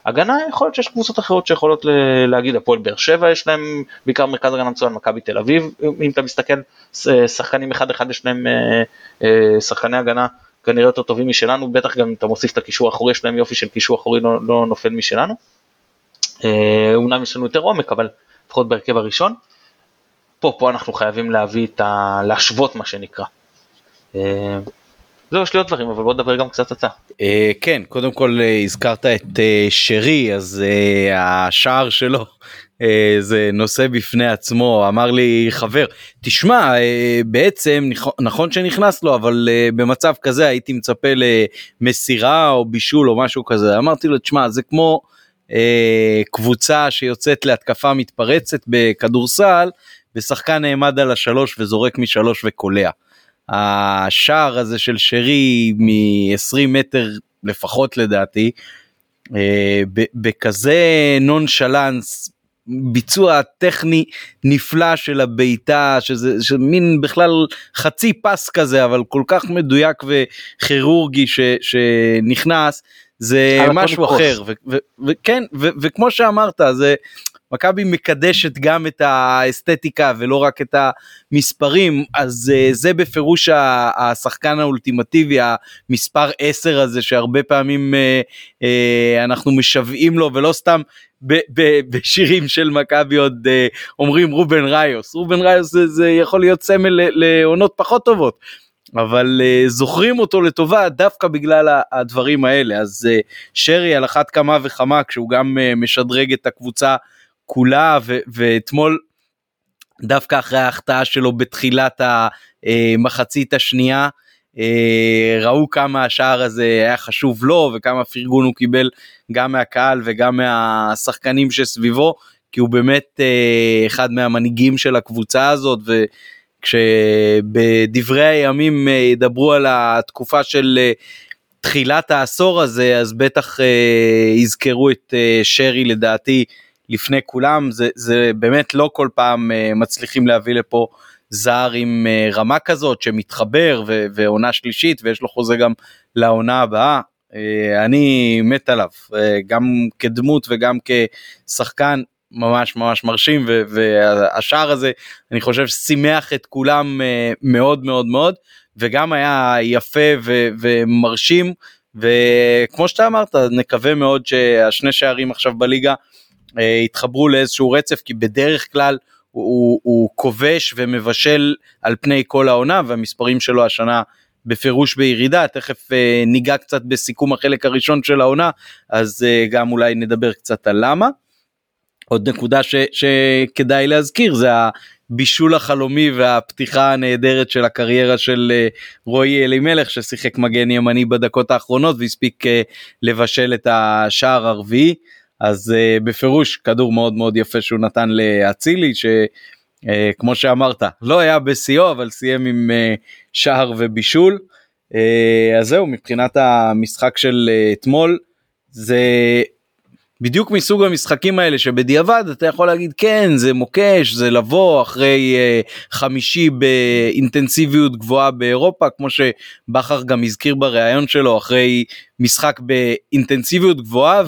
הגנה יכול להיות שיש קבוצות אחרות שיכולות להגיד הפועל באר שבע יש להם בעיקר מרכז הגנה מצוין מכבי תל אביב אם אתה מסתכל שחקנים אחד אחד יש להם אה, אה, שחקני הגנה כנראה יותר טובים משלנו בטח גם אם אתה מוסיף את הקישור האחורי יש להם יופי של קישור אחורי לא, לא נופל משלנו. אה, אומנם יש לנו יותר עומק אבל לפחות בהרכב הראשון. פה פה אנחנו חייבים להביא את ה... להשוות מה שנקרא. זהו, יש לי עוד דברים, אבל בוא נדבר גם קצת אתה. אה, כן, קודם כל אה, הזכרת את אה, שרי, אז השער שלו זה נושא בפני עצמו, אמר לי חבר, תשמע, בעצם נכון שנכנס לו, אבל במצב כזה הייתי מצפה למסירה או בישול או משהו כזה. אמרתי לו, תשמע, זה כמו קבוצה שיוצאת להתקפה מתפרצת בכדורסל, ושחקן נעמד על השלוש וזורק משלוש וקולע. השער הזה של שרי מ-20 מטר לפחות לדעתי, אה, בכזה נונשלנס ביצוע טכני נפלא של הבעיטה שזה מין בכלל חצי פס כזה אבל כל כך מדויק וכירורגי ש, שנכנס זה משהו אחר. וכן וכמו שאמרת זה מכבי מקדשת גם את האסתטיקה ולא רק את המספרים אז uh, זה בפירוש השחקן האולטימטיבי המספר 10 הזה שהרבה פעמים uh, uh, אנחנו משוועים לו ולא סתם ב- ב- בשירים של מכבי עוד uh, אומרים רובן ראיוס רובן ראיוס זה, זה יכול להיות סמל לעונות פחות טובות. אבל uh, זוכרים אותו לטובה דווקא בגלל הדברים האלה אז uh, שרי על אחת כמה וכמה כשהוא גם uh, משדרג את הקבוצה כולה ו- ואתמול דווקא אחרי ההחטאה שלו בתחילת המחצית השנייה אה, ראו כמה השער הזה היה חשוב לו וכמה פרגון הוא קיבל גם מהקהל וגם מהשחקנים שסביבו כי הוא באמת אה, אחד מהמנהיגים של הקבוצה הזאת וכשבדברי הימים אה, ידברו על התקופה של תחילת העשור הזה אז בטח יזכרו את שרי לדעתי לפני כולם זה זה באמת לא כל פעם uh, מצליחים להביא לפה זר עם uh, רמה כזאת שמתחבר ו- ועונה שלישית ויש לו חוזה גם לעונה הבאה. Uh, אני מת עליו גם כדמות וגם כשחקן ממש ממש מרשים והשער הזה אני חושב שימח את כולם מאוד מאוד מאוד וגם היה יפה ומרשים וכמו שאתה אמרת נקווה מאוד שהשני שערים עכשיו בליגה אה, התחברו לאיזשהו רצף כי בדרך כלל הוא, הוא כובש ומבשל על פני כל העונה והמספרים שלו השנה בפירוש בירידה תכף אה, ניגע קצת בסיכום החלק הראשון של העונה אז אה, גם אולי נדבר קצת על למה. עוד נקודה ש, שכדאי להזכיר זה הבישול החלומי והפתיחה הנהדרת של הקריירה של אה, רועי אלימלך ששיחק מגן ימני בדקות האחרונות והספיק אה, לבשל את השער הרביעי. אז uh, בפירוש כדור מאוד מאוד יפה שהוא נתן לאצילי שכמו uh, שאמרת לא היה בשיאו אבל סיים עם uh, שער ובישול. Uh, אז זהו מבחינת המשחק של uh, אתמול זה בדיוק מסוג המשחקים האלה שבדיעבד אתה יכול להגיד כן זה מוקש זה לבוא אחרי uh, חמישי באינטנסיביות גבוהה באירופה כמו שבכר גם הזכיר בריאיון שלו אחרי משחק באינטנסיביות גבוהה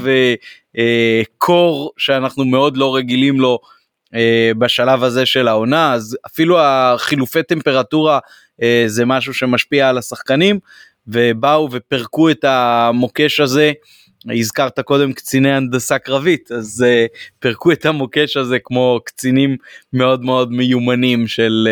וקור uh, שאנחנו מאוד לא רגילים לו uh, בשלב הזה של העונה אז אפילו החילופי טמפרטורה uh, זה משהו שמשפיע על השחקנים ובאו ופרקו את המוקש הזה. הזכרת קודם קציני הנדסה קרבית אז uh, פירקו את המוקש הזה כמו קצינים מאוד מאוד מיומנים של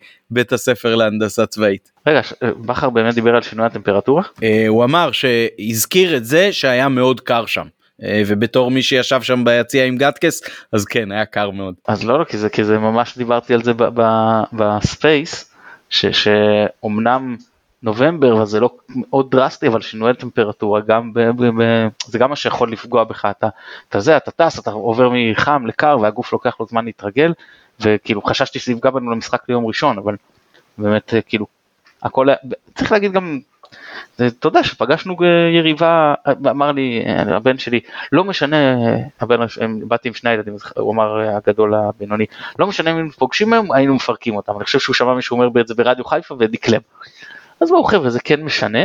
uh, בית הספר להנדסה צבאית. רגע אה, בכר באמת דיבר על שינוי הטמפרטורה? Uh, הוא אמר שהזכיר את זה שהיה מאוד קר שם. אה, ובתור מי שישב שם ביציע עם גטקס אז כן היה קר מאוד. אז לא, לא כי זה כי זה ממש דיברתי על זה ב space שאומנם נובמבר וזה לא מאוד דרסטי אבל שינוי טמפרטורה גם ב, ב, ב, זה גם מה שיכול לפגוע בך אתה, אתה זה אתה טס אתה עובר מחם לקר והגוף לוקח לו זמן להתרגל וכאילו חששתי שזה יפגע בנו למשחק ליום ראשון אבל באמת כאילו הכל צריך להגיד גם אתה יודע שפגשנו יריבה אמר לי הבן שלי לא משנה הבן באתי עם שני ילדים הוא אמר הגדול הבינוני לא משנה אם פוגשים היום היינו מפרקים אותם אני חושב שהוא שמע מישהו אומר את זה ברדיו חיפה ודקלם. אז בואו חבר'ה זה כן משנה,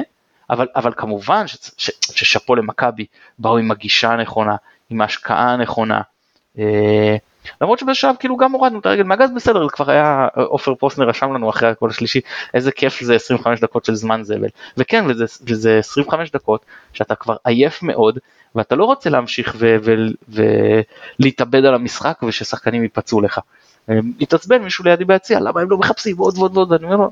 אבל, אבל כמובן ששאפו למכבי באו עם הגישה הנכונה, עם ההשקעה הנכונה. אה, למרות שבשלב כאילו גם הורדנו את הרגל מהגז בסדר, זה כבר היה, עופר פוסנר רשם לנו אחרי הקול השלישי, איזה כיף זה 25 דקות של זמן זבל. וכן, וזה, וזה 25 דקות שאתה כבר עייף מאוד, ואתה לא רוצה להמשיך ולהתאבד על המשחק וששחקנים ייפצעו לך. אה, התעצבן מישהו לידי ביציע, למה הם לא מחפשים עוד ועוד ועוד, אני אומר לו,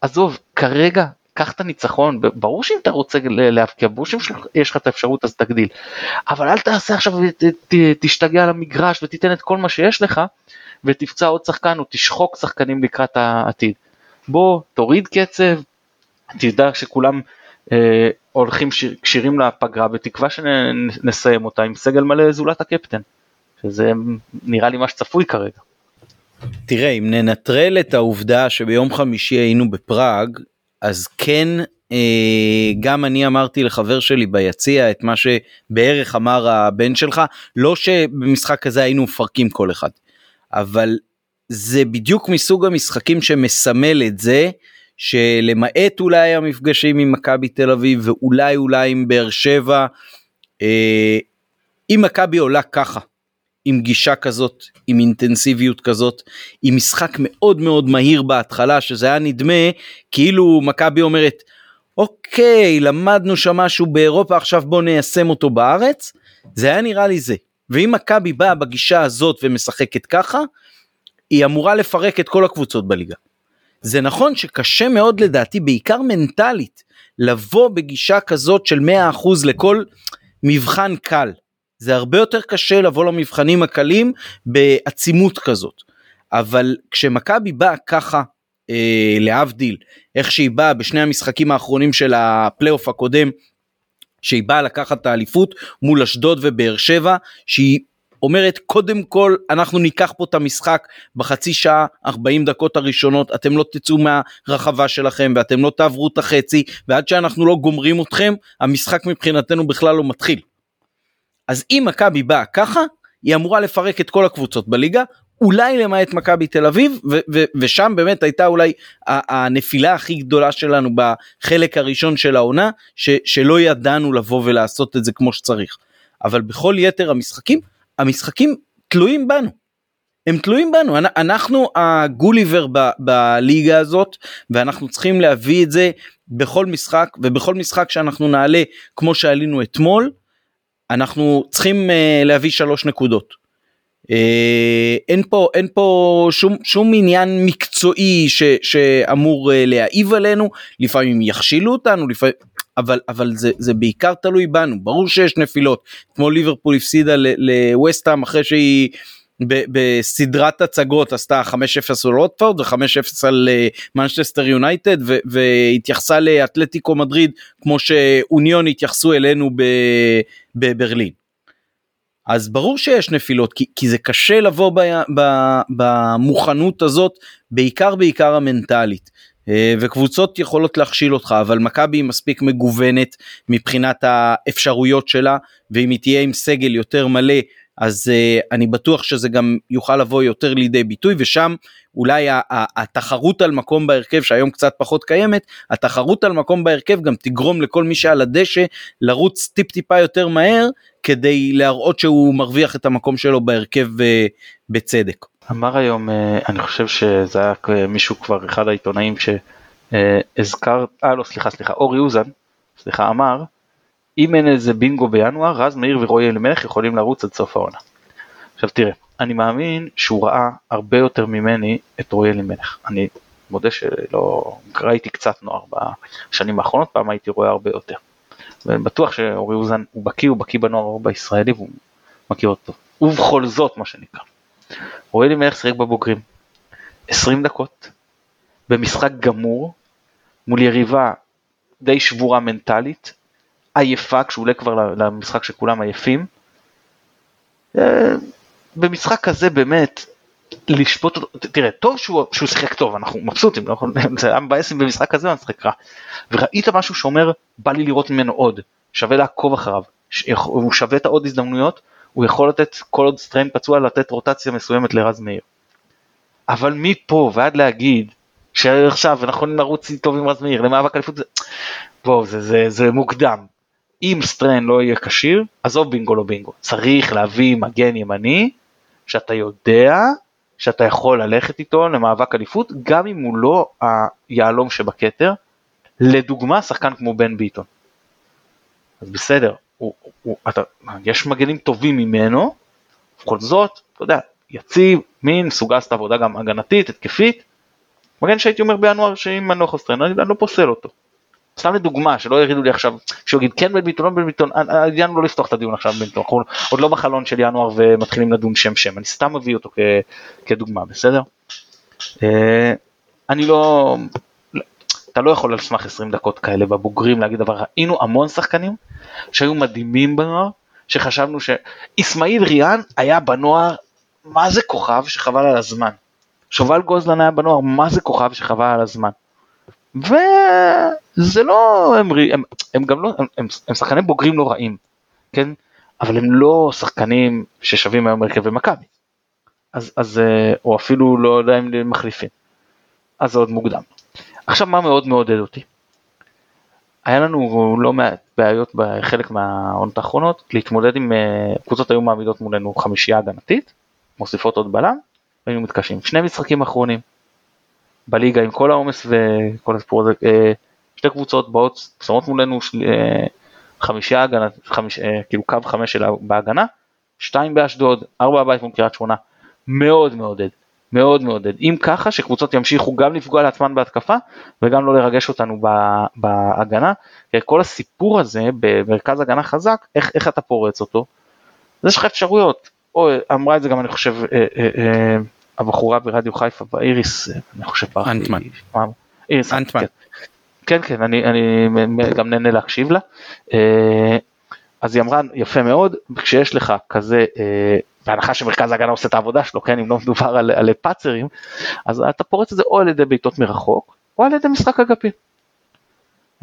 עזוב, כרגע קח את הניצחון, ברור שאם אתה רוצה להבקיע, ברור שיש לך את האפשרות אז תגדיל, אבל אל תעשה עכשיו ותשתגע על המגרש ותיתן את כל מה שיש לך ותפצע עוד שחקן או תשחוק שחקנים לקראת העתיד. בוא תוריד קצב, תדע שכולם אה, הולכים כשירים לפגרה בתקווה שנסיים אותה עם סגל מלא זולת הקפטן, שזה נראה לי מה שצפוי כרגע. תראה, אם ננטרל את העובדה שביום חמישי היינו בפראג, אז כן, אה, גם אני אמרתי לחבר שלי ביציע את מה שבערך אמר הבן שלך, לא שבמשחק כזה היינו מפרקים כל אחד, אבל זה בדיוק מסוג המשחקים שמסמל את זה שלמעט אולי המפגשים עם מכבי תל אביב ואולי אולי עם באר שבע, אה, אם מכבי עולה ככה, עם גישה כזאת, עם אינטנסיביות כזאת, עם משחק מאוד מאוד מהיר בהתחלה, שזה היה נדמה כאילו מכבי אומרת, אוקיי, למדנו שם משהו באירופה, עכשיו בוא ניישם אותו בארץ, זה היה נראה לי זה. ואם מכבי באה בגישה הזאת ומשחקת ככה, היא אמורה לפרק את כל הקבוצות בליגה. זה נכון שקשה מאוד לדעתי, בעיקר מנטלית, לבוא בגישה כזאת של 100% לכל מבחן קל. זה הרבה יותר קשה לבוא למבחנים הקלים בעצימות כזאת. אבל כשמכבי באה ככה, אה, להבדיל, איך שהיא באה בשני המשחקים האחרונים של הפלייאוף הקודם, שהיא באה לקחת את האליפות מול אשדוד ובאר שבע, שהיא אומרת קודם כל אנחנו ניקח פה את המשחק בחצי שעה 40 דקות הראשונות אתם לא תצאו מהרחבה שלכם ואתם לא תעברו את החצי ועד שאנחנו לא גומרים אתכם המשחק מבחינתנו בכלל לא מתחיל. אז אם מכבי באה ככה היא אמורה לפרק את כל הקבוצות בליגה אולי למעט מכבי תל אביב ו- ו- ושם באמת הייתה אולי הנפילה הכי גדולה שלנו בחלק הראשון של העונה ש- שלא ידענו לבוא ולעשות את זה כמו שצריך. אבל בכל יתר המשחקים המשחקים תלויים בנו. הם תלויים בנו אנחנו הגוליבר ב- בליגה הזאת ואנחנו צריכים להביא את זה בכל משחק ובכל משחק שאנחנו נעלה כמו שעלינו אתמול אנחנו צריכים uh, להביא שלוש נקודות. Uh, אין פה אין פה שום שום עניין מקצועי ש, שאמור uh, להעיב עלינו. לפעמים יכשילו אותנו לפעמים אבל אבל זה זה בעיקר תלוי בנו. ברור שיש נפילות. כמו ליברפול הפסידה לווסטהאם אחרי שהיא בסדרת הצגות עשתה 5-0 על רוטפורד ו-5-0 על מנצ'סטר יונייטד והתייחסה לאתלטיקו מדריד כמו שאוניון התייחסו אלינו בברלין. אז ברור שיש נפילות כי, כי זה קשה לבוא ב, ב, במוכנות הזאת בעיקר בעיקר המנטלית אה, וקבוצות יכולות להכשיל אותך אבל מכבי היא מספיק מגוונת מבחינת האפשרויות שלה ואם היא תהיה עם סגל יותר מלא אז uh, אני בטוח שזה גם יוכל לבוא יותר לידי ביטוי ושם אולי התחרות על מקום בהרכב שהיום קצת פחות קיימת התחרות על מקום בהרכב גם תגרום לכל מי שעל הדשא לרוץ טיפ טיפה יותר מהר כדי להראות שהוא מרוויח את המקום שלו בהרכב uh, בצדק. אמר היום uh, אני חושב שזה היה מישהו כבר אחד העיתונאים שהזכר אה לא סליחה סליחה אורי אוזן סליחה אמר אם אין איזה בינגו בינואר, רז מאיר ורועי אלימלך יכולים לרוץ עד סוף העונה. עכשיו תראה, אני מאמין שהוא ראה הרבה יותר ממני את רועי אלימלך. אני מודה שלא ראיתי קצת נוער בשנים האחרונות, פעם הייתי רואה הרבה יותר. ובטוח שאורי אוזן הוא בקיא, הוא בקיא בנוער בישראלי והוא מכיר אותו. ובכל זאת מה שנקרא. רועי אלימלך שיחק בבוגרים. 20 דקות, במשחק גמור, מול יריבה די שבורה מנטלית, עייפה כשהוא עולה כבר למשחק שכולם עייפים. אה, במשחק כזה באמת לשפוט אותו, תראה טוב שהוא, שהוא שיחק טוב אנחנו מבסוטים, לא זה היה מבאס אם במשחק כזה הוא משחק רע. וראית משהו שאומר בא לי לראות ממנו עוד, שווה לעקוב אחריו, הוא שווה את העוד הזדמנויות, הוא יכול לתת כל עוד סטריין פצוע לתת רוטציה מסוימת לרז מאיר. אבל מפה ועד להגיד שעכשיו אנחנו לרוץ טוב עם רז מאיר למאבק אליפות זה, בואו זה, זה, זה מוקדם אם סטרן לא יהיה כשיר, עזוב בינגו לא בינגו, צריך להביא מגן ימני, שאתה יודע שאתה יכול ללכת איתו למאבק אליפות, גם אם הוא לא היהלום שבכתר, לדוגמה שחקן כמו בן ביטון. אז בסדר, הוא, הוא, אתה, יש מגנים טובים ממנו, בכל זאת, אתה יודע, יציב, מין, סוג לעשות עבודה גם הגנתית, התקפית, מגן שהייתי אומר בינואר שאם אני לא יכול לסטרן, אני לא פוסל אותו. סתם לדוגמה שלא יגידו לי עכשיו שהוא יגיד כן בן ביטון לא בן ביטון העניין לא לפתוח את הדיון עכשיו בן ביטון אנחנו עוד לא בחלון של ינואר ומתחילים לדון שם שם אני סתם מביא אותו כדוגמה בסדר. אה, אני לא אתה לא יכול על סמך 20 דקות כאלה בבוגרים להגיד דבר ראינו המון שחקנים שהיו מדהימים בנוער שחשבנו שאיסמעיל ריאן היה בנוער מה זה כוכב שחבל על הזמן. שובל גוזלן היה בנוער מה זה כוכב שחבל על הזמן. וזה לא, הם, הם, הם גם לא, הם, הם, הם שחקנים בוגרים לא רעים, כן? אבל הם לא שחקנים ששווים היום הרכב במכבי. אז, אז, אה, או אפילו לא יודע אם הם מחליפים. אז זה עוד מוקדם. עכשיו מה מאוד מעודד אותי? היה לנו לא מעט בעיות בחלק מהעונות האחרונות להתמודד עם אה, קבוצות היו מעמידות מולנו חמישייה הגנתית, מוסיפות עוד בלם, והיינו מתקשים. שני משחקים אחרונים בליגה עם כל העומס וכל הסיפור הזה, אה, שתי קבוצות באות, שמות מולנו אה, חמישייה הגנה, חמיש, כאילו קו חמש שלה בהגנה, שתיים באשדוד, ארבע הבית מול קריית שמונה, מאוד מעודד. מאוד מעודד. אם ככה שקבוצות ימשיכו גם לפגוע לעצמן בהתקפה וגם לא לרגש אותנו בהגנה. כל הסיפור הזה במרכז הגנה חזק, איך, איך אתה פורץ אותו? אז יש לך אפשרויות. או אמרה את זה גם אני חושב אה, אה, אה, הבחורה ברדיו חיפה באיריס, אני חושב אנטמן. איריס, אנטמן. כן כן, כן אני, אני גם נהנה להקשיב לה. אז היא אמרה יפה מאוד, כשיש לך כזה בהנחה שמרכז ההגנה עושה את העבודה שלו, כן, אם לא מדובר על, על פאצרים, אז אתה פורץ את זה או על ידי בעיטות מרחוק, או על ידי משחק אגפי.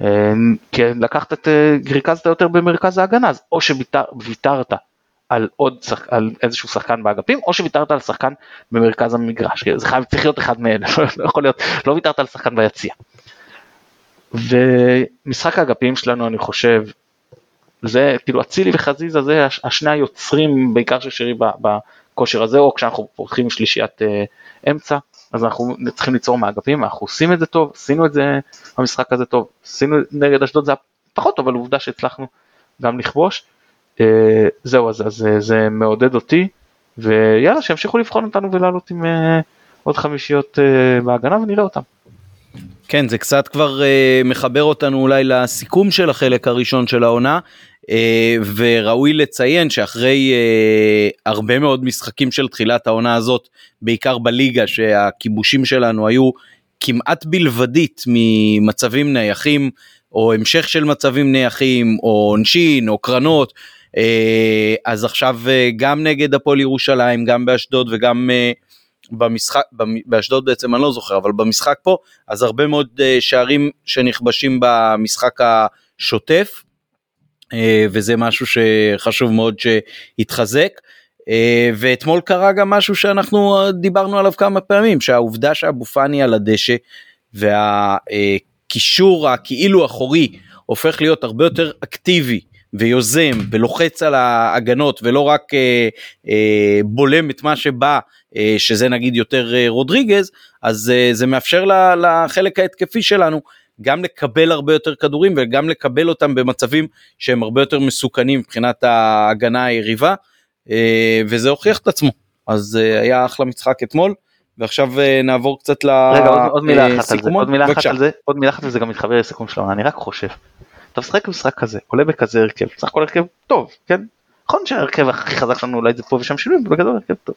אמ, כי לקחת את, אה, ריכזת יותר במרכז ההגנה, אז או שוויתרת על עוד, על איזשהו שחקן באגפים, או שוויתרת על שחקן במרכז המגרש, זה חייב, צריך להיות אחד מאלה, לא יכול להיות, לא ויתרת על שחקן ביציע. ומשחק האגפים שלנו אני חושב זה כאילו אצילי וחזיזה זה השני היוצרים בעיקר של שרי בכושר הזה או כשאנחנו פותחים שלישיית אה, אמצע אז אנחנו צריכים ליצור מאגפים אנחנו עושים את זה טוב עשינו את זה במשחק הזה טוב עשינו נגד אשדוד זה פחות טוב אבל עובדה שהצלחנו גם לכבוש זהו אז, אז אה, זה מעודד אותי ויאללה שימשיכו לבחון אותנו ולעלות עם אה, עוד חמישיות אה, בהגנה ונראה אותם. כן זה קצת כבר uh, מחבר אותנו אולי לסיכום של החלק הראשון של העונה אה, וראוי לציין שאחרי אה, הרבה מאוד משחקים של תחילת העונה הזאת, בעיקר בליגה שהכיבושים שלנו היו כמעט בלבדית ממצבים נייחים או המשך של מצבים נייחים או עונשין או קרנות. אה, אז עכשיו גם נגד הפועל ירושלים, גם באשדוד וגם במשחק, באשדוד בעצם אני לא זוכר, אבל במשחק פה, אז הרבה מאוד שערים שנכבשים במשחק השוטף. אה, וזה משהו שחשוב מאוד שיתחזק. אה, ואתמול קרה גם משהו שאנחנו דיברנו עליו כמה פעמים שהעובדה שאבו פאני על הדשא והקישור הכאילו אחורי הופך להיות הרבה יותר אקטיבי ויוזם ולוחץ על ההגנות ולא רק אה, אה, בולם את מה שבא אה, שזה נגיד יותר אה, רודריגז אז אה, זה מאפשר לחלק ההתקפי שלנו גם לקבל הרבה יותר כדורים וגם לקבל אותם במצבים שהם הרבה יותר מסוכנים מבחינת ההגנה היריבה אה, וזה הוכיח את עצמו אז אה, היה אחלה משחק אתמול ועכשיו אה, נעבור קצת לסיכומון. רגע עוד, עוד מילה אחת על זה עוד מילה אחת על זה עוד מילה אחת וזה גם מתחבר לסיכום שלנו אני רק חושב. אתה משחק במשחק כזה עולה בכזה הרכב סך הכל הרכב טוב כן נכון שההרכב הכי חזק שלנו אולי זה פה ושם שינויים בגדול הרכב טוב.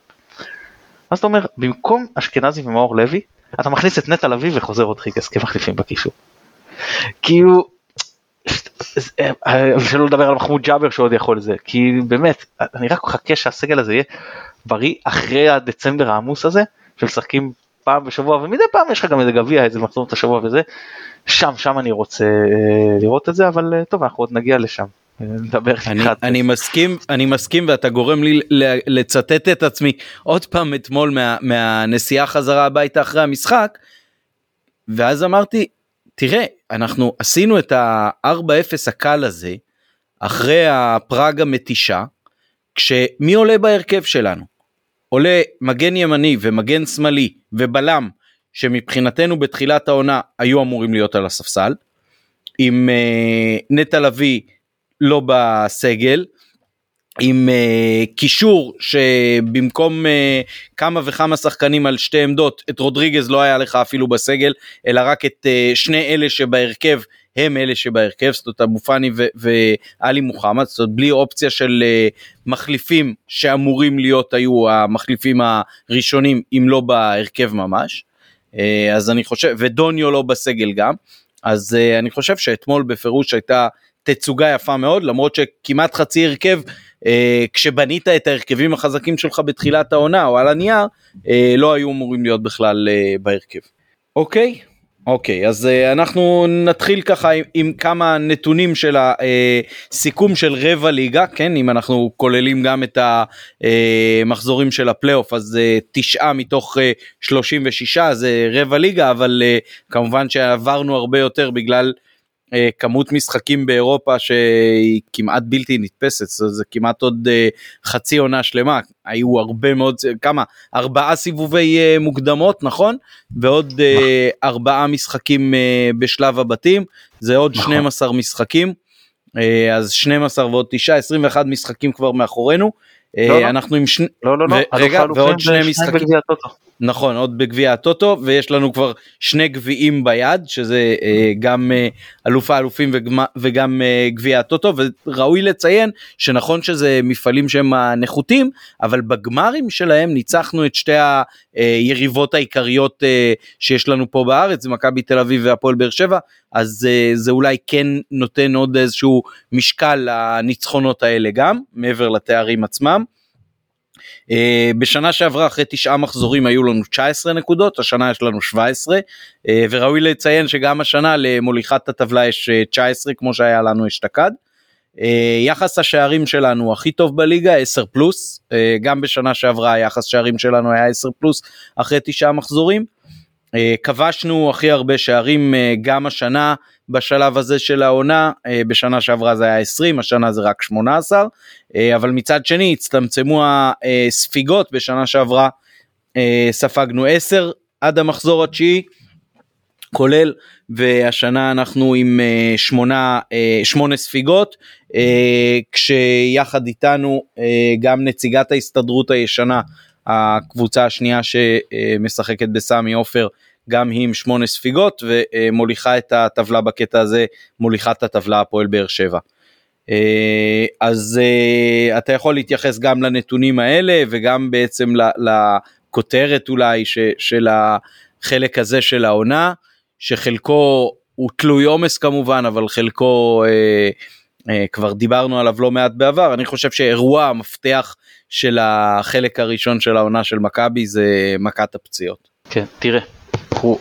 אז אתה אומר במקום אשכנזי ומאור לוי אתה מכניס את נטע לביא וחוזר עוד חיגס כמחליפים בקישור. כאילו שלא לדבר על מחמוד ג'אבר שעוד יכול לזה כי באמת אני רק מחכה שהסגל הזה יהיה בריא אחרי הדצמבר העמוס הזה שמשחקים פעם בשבוע ומדי פעם יש לך גם איזה גביע איזה מחזור את השבוע וזה. שם שם אני רוצה אה, לראות את זה אבל אה, טוב אנחנו עוד נגיע לשם. נדבר אני, אני מסכים אני מסכים ואתה גורם לי לצטט את עצמי. עוד פעם אתמול מה, מהנסיעה חזרה הביתה אחרי המשחק ואז אמרתי תראה אנחנו עשינו את ה-4-0 הקל הזה אחרי הפראג המתישה כשמי עולה בהרכב שלנו עולה מגן ימני ומגן שמאלי ובלם שמבחינתנו בתחילת העונה היו אמורים להיות על הספסל עם uh, נטע לביא לא בסגל, עם uh, קישור שבמקום uh, כמה וכמה שחקנים על שתי עמדות, את רודריגז לא היה לך אפילו בסגל, אלא רק את uh, שני אלה שבהרכב הם אלה שבהרכב, זאת אומרת אבו פאני ואלי מוחמד, זאת אומרת בלי אופציה של uh, מחליפים שאמורים להיות היו המחליפים הראשונים אם לא בהרכב ממש. Uh, אז אני חושב, ודוניו לא בסגל גם, אז uh, אני חושב שאתמול בפירוש הייתה תצוגה יפה מאוד למרות שכמעט חצי הרכב אה, כשבנית את ההרכבים החזקים שלך בתחילת העונה או על הנייר אה, לא היו אמורים להיות בכלל אה, בהרכב. אוקיי אוקיי אז uh, אנחנו נתחיל ככה עם, עם כמה נתונים של הסיכום של רבע ליגה כן? אם אנחנו כוללים גם את המחזורים של הפלייאוף אז uh, תשעה מתוך uh, 36 זה רבע ליגה אבל uh, כמובן שעברנו הרבה יותר בגלל אה, כמות משחקים באירופה שהיא כמעט בלתי נתפסת זה כמעט עוד אה, חצי עונה שלמה. היו הרבה מאוד כמה? ארבעה סיבובי אה, מוקדמות נכון? ועוד ארבעה משחקים בשלב הבתים. זה עוד 12 נכון. משחקים. אז 12 ועוד 9 21 משחקים כבר מאחורינו. לא, לא. אנחנו עם שני לא לא לא. רגע ועוד שני משחקים. נכון עוד בגביע הטוטו ויש לנו כבר שני גביעים ביד שזה אה, גם אה, אלוף האלופים וגם, אה, גביע הטוטו וראוי לציין שנכון שזה מפעלים שהם הנחותים אבל בגמרים שלהם ניצחנו את שתי היריבות העיקריות שיש לנו פה בארץ מכבי תל אביב והפועל באר שבע אז זה אולי כן נותן עוד איזשהו משקל לניצחונות האלה גם מעבר לתארים עצמם. Uh, בשנה שעברה אחרי תשעה מחזורים היו לנו 19 נקודות השנה יש לנו 17 uh, וראוי לציין שגם השנה למוליכת הטבלה יש 19 כמו שהיה לנו אשתקד. יחס השערים שלנו הכי טוב בליגה 10 פלוס גם בשנה שעברה היחס שערים שלנו היה 10 פלוס אחרי תשעה מחזורים. Uh, כבשנו הכי הרבה שערים uh, גם השנה בשלב הזה של העונה, אה, בשנה שעברה זה היה 20, השנה זה רק 18, אה, אבל מצד שני הצטמצמו הספיגות, בשנה שעברה אה, ספגנו 10 עד המחזור התשיעי, כולל, והשנה אנחנו עם שמונה, שמונה ספיגות, כשיחד איתנו גם נציגת ההסתדרות הישנה, הקבוצה השנייה שמשחקת בסמי עופר, גם היא עם שמונה ספיגות ומוליכה את הטבלה בקטע הזה, מוליכה את הטבלה הפועל באר שבע. אה, אז אה, אתה יכול להתייחס גם לנתונים האלה וגם בעצם לכותרת אולי של החלק הזה של העונה, שחלקו הוא תלוי עומס כמובן, אבל חלקו אה, כבר דיברנו עליו לא מעט בעבר, אני חושב שאירוע המפתח של החלק הראשון של העונה של מכבי זה מכת הפציעות. כן, תראה, אנחנו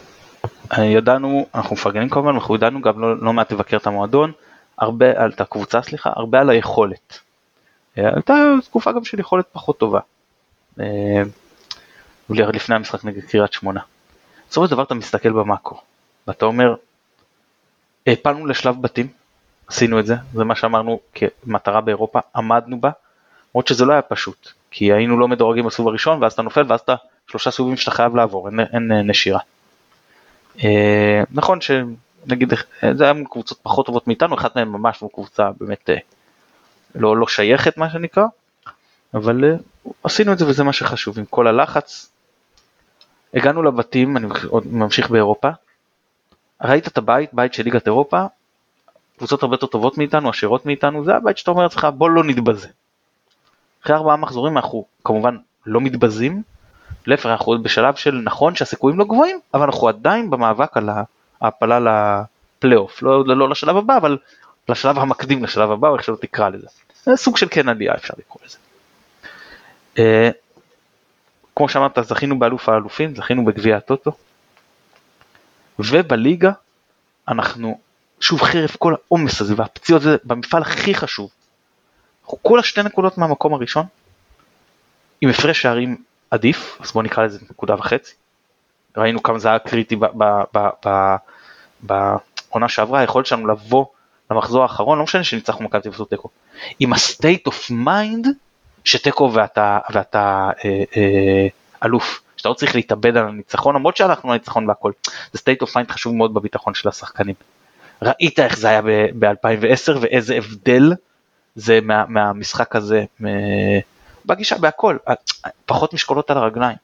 אה, ידענו, אנחנו מפרגנים כמובן, אנחנו ידענו גם לא, לא מעט לבקר את המועדון, הרבה, על את הקבוצה סליחה, הרבה על היכולת. אה, הייתה תקופה גם של יכולת פחות טובה. אה, לפני המשחק נגד קריית שמונה. בסופו של דבר אתה מסתכל במאקו, ואתה אומר, העפלנו לשלב בתים, עשינו את זה, זה מה שאמרנו כמטרה באירופה, עמדנו בה, למרות שזה לא היה פשוט, כי היינו לא מדורגים בסיבוב הראשון, ואז אתה נופל, ואז אתה שלושה סיבובים שאתה חייב לעבור, אין, אין נשירה. אה, נכון שנגיד זה היה קבוצות פחות טובות מאיתנו, אחת מהן ממש קבוצה באמת אה, לא, לא שייכת מה שנקרא, אבל אה, עשינו את זה וזה מה שחשוב, עם כל הלחץ. הגענו לבתים, אני ממשיך באירופה, ראית את הבית, בית של ליגת אירופה, קבוצות הרבה יותר טובות מאיתנו, עשירות מאיתנו, זה הבית שאתה אומר לעצמך בוא לא נתבזה. אחרי ארבעה מחזורים אנחנו כמובן לא מתבזים, להפך אנחנו בשלב של נכון שהסיכויים לא גבוהים אבל אנחנו עדיין במאבק על ההעפלה לפלייאוף לא, לא לשלב הבא אבל לשלב המקדים לשלב הבא או איך שלא תקרא לזה. זה סוג של כן עלייה אפשר לקרוא לזה. Uh, כמו שאמרת זכינו באלוף האלופים זכינו בגביע הטוטו ובליגה אנחנו שוב חרף כל העומס הזה והפציעות הזה במפעל הכי חשוב. אנחנו כולה שתי נקודות מהמקום הראשון עם הפרש שערים עדיף, אז בוא נקרא לזה נקודה וחצי. ראינו כמה זה היה קריטי בעונה שעברה, היכולת שלנו לבוא למחזור האחרון, לא משנה שניצחנו מכבי תל תיקו, עם ה-state of mind שתיקו ואתה, ואתה אה, אה, אלוף, שאתה לא צריך להתאבד על הניצחון, למרות שהלכנו לניצחון והכל, זה state of mind חשוב מאוד בביטחון של השחקנים. ראית איך זה היה ב-2010 ואיזה הבדל זה מה, מהמשחק הזה, בגישה בהכל, פחות משקולות על הרגליים.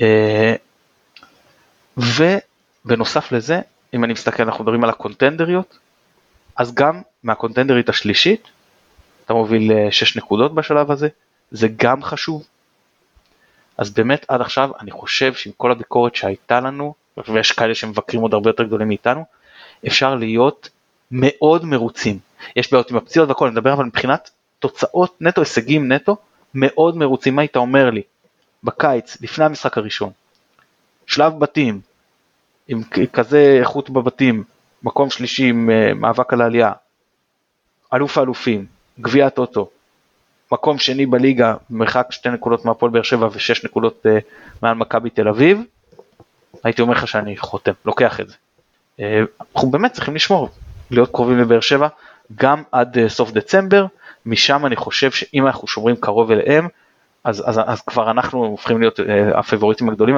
אה, ובנוסף לזה, אם אני מסתכל, אנחנו מדברים על הקונטנדריות, אז גם מהקונטנדרית השלישית, אתה מוביל 6 אה, נקודות בשלב הזה, זה גם חשוב. אז באמת עד עכשיו אני חושב שעם כל הביקורת שהייתה לנו, ויש כאלה שמבקרים עוד הרבה יותר גדולים מאיתנו, אפשר להיות מאוד מרוצים. יש בעיות עם הפציעות והכל, אני מדבר אבל מבחינת תוצאות נטו, הישגים נטו, מאוד מרוצים. מה היית אומר לי? בקיץ, לפני המשחק הראשון, שלב בתים, עם כזה איכות בבתים, מקום שלישי עם uh, מאבק על העלייה, אלוף האלופים, גביע הטוטו, מקום שני בליגה, מרחק שתי נקודות מהפועל באר שבע ושש נקודות uh, מעל מכבי תל אביב, הייתי אומר לך שאני חותם, לוקח את זה. Uh, אנחנו באמת צריכים לשמור, להיות קרובים לבאר שבע, גם עד uh, סוף דצמבר, משם אני חושב שאם אנחנו שומרים קרוב אליהם, אז, אז, אז כבר אנחנו הופכים להיות uh, הפבוריטים הגדולים,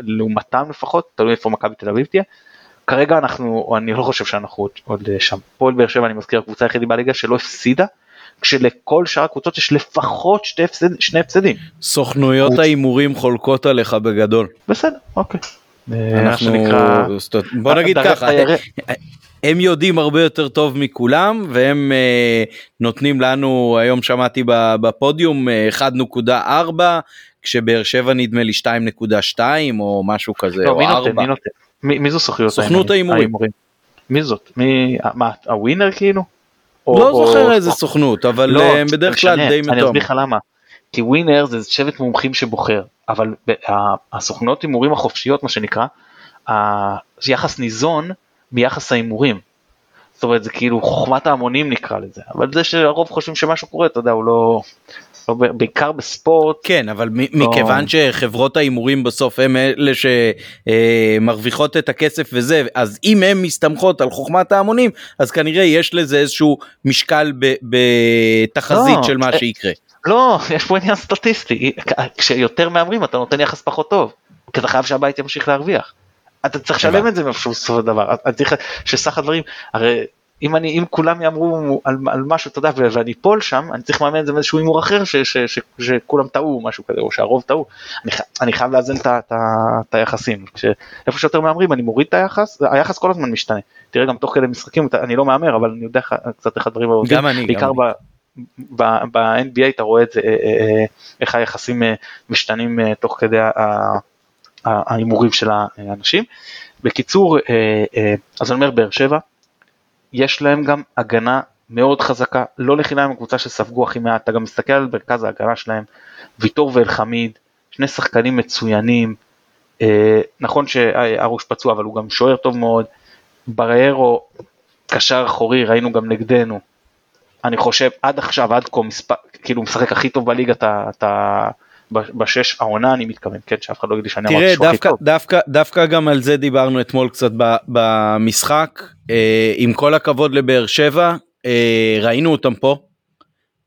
לעומתם לפחות, תלוי איפה מכבי תל אביב תהיה. כרגע אנחנו, אני לא חושב שאנחנו עוד, עוד שם. פועל באר שבע, אני מזכיר, הקבוצה היחידי בליגה שלא הפסידה, כשלכל שאר הקבוצות יש לפחות שתי הפסד, שני הפסדים. סוכנויות ההימורים חולקות עליך בגדול. בסדר, אוקיי. אנחנו, בוא נגיד ככה, הם יודעים הרבה יותר טוב מכולם והם אה, נותנים לנו היום שמעתי בפודיום 1.4 אה, כשבאר שבע נדמה לי 2.2 או משהו כזה לא, או מי נותן, מי נותן? מי, מי זו סוכנות סוכנות ההימורים. מי זאת? מי, מה, הווינר כאילו? או, לא או, זוכר או, איזה או... סוכנות אבל לא, הם בדרך כלל די מתום. אני אסביר לך למה. כי ווינר זה שבט מומחים שבוחר אבל הסוכנות הימורים החופשיות מה שנקרא, היחס ניזון מיחס ההימורים. זאת אומרת זה כאילו חוכמת ההמונים נקרא לזה אבל זה שהרוב חושבים שמשהו קורה אתה יודע הוא לא. לא, בעיקר בספורט. כן אבל לא... מכיוון שחברות ההימורים בסוף הם אלה שמרוויחות את הכסף וזה אז אם הן מסתמכות על חוכמת ההמונים אז כנראה יש לזה איזשהו משקל בתחזית לא, של מה שיקרה. לא יש פה עניין סטטיסטי כשיותר מהמרים אתה נותן יחס פחות טוב כי אתה חייב שהבית ימשיך להרוויח. אתה צריך לשלם את זה בסופו של דבר, אתה צריך שסך הדברים, הרי אם אני אם כולם יאמרו על, על משהו אתה יודע ואני אפול שם אני צריך לממן את זה מאיזשהו הימור אחר ש, ש, ש, שכולם טעו משהו כזה או שהרוב טעו. אני, אני חייב לאזן את היחסים. איפה שיותר מהמרים אני מוריד את היחס היחס כל הזמן משתנה. תראה גם תוך כדי משחקים אני לא מהמר אבל אני יודע קצת איך הדברים עובדים. גם אני בעיקר ב-NBA אתה רואה את זה אה, אה, אה, איך היחסים משתנים תוך כדי ההימורים של האנשים. בקיצור אז אני אומר באר שבע יש להם גם הגנה מאוד חזקה, לא לחינם הם קבוצה שספגו הכי מעט, אתה גם מסתכל על מרכז ההגנה שלהם, ויטור ואלחמיד, שני שחקנים מצוינים, אה, נכון שארוש פצוע אבל הוא גם שוער טוב מאוד, בריירו קשר אחורי ראינו גם נגדנו, אני חושב עד עכשיו עד כה מספר, כאילו משחק הכי טוב בליגה אתה בשש העונה אני מתכוון כן שאף אחד לא יגיד לי שאני אמרתי שהוא הכי טוב. דווקא דווקא גם על זה דיברנו אתמול קצת במשחק אה, עם כל הכבוד לבאר שבע אה, ראינו אותם פה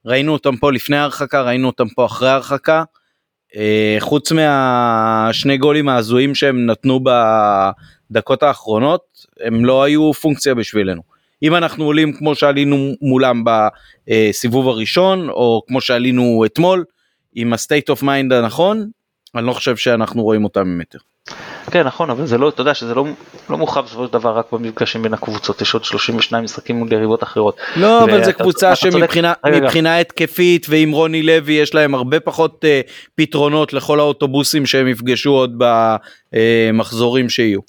ראינו אותם פה לפני ההרחקה ראינו אותם פה אחרי ההרחקה אה, חוץ מהשני גולים ההזויים שהם נתנו בדקות האחרונות הם לא היו פונקציה בשבילנו. אם אנחנו עולים כמו שעלינו מולם בסיבוב הראשון או כמו שעלינו אתמול עם ה state of mind הנכון, אני לא חושב שאנחנו רואים אותם ממטר. כן נכון אבל זה לא אתה יודע שזה לא לא מוכרח בסופו של דבר רק במפגשים בין הקבוצות יש עוד 32 משחקים מול יריבות אחרות. לא אבל זה קבוצה שמבחינה מבחינה התקפית ועם רוני לוי יש להם הרבה פחות אה, פתרונות לכל האוטובוסים שהם יפגשו עוד במחזורים שיהיו.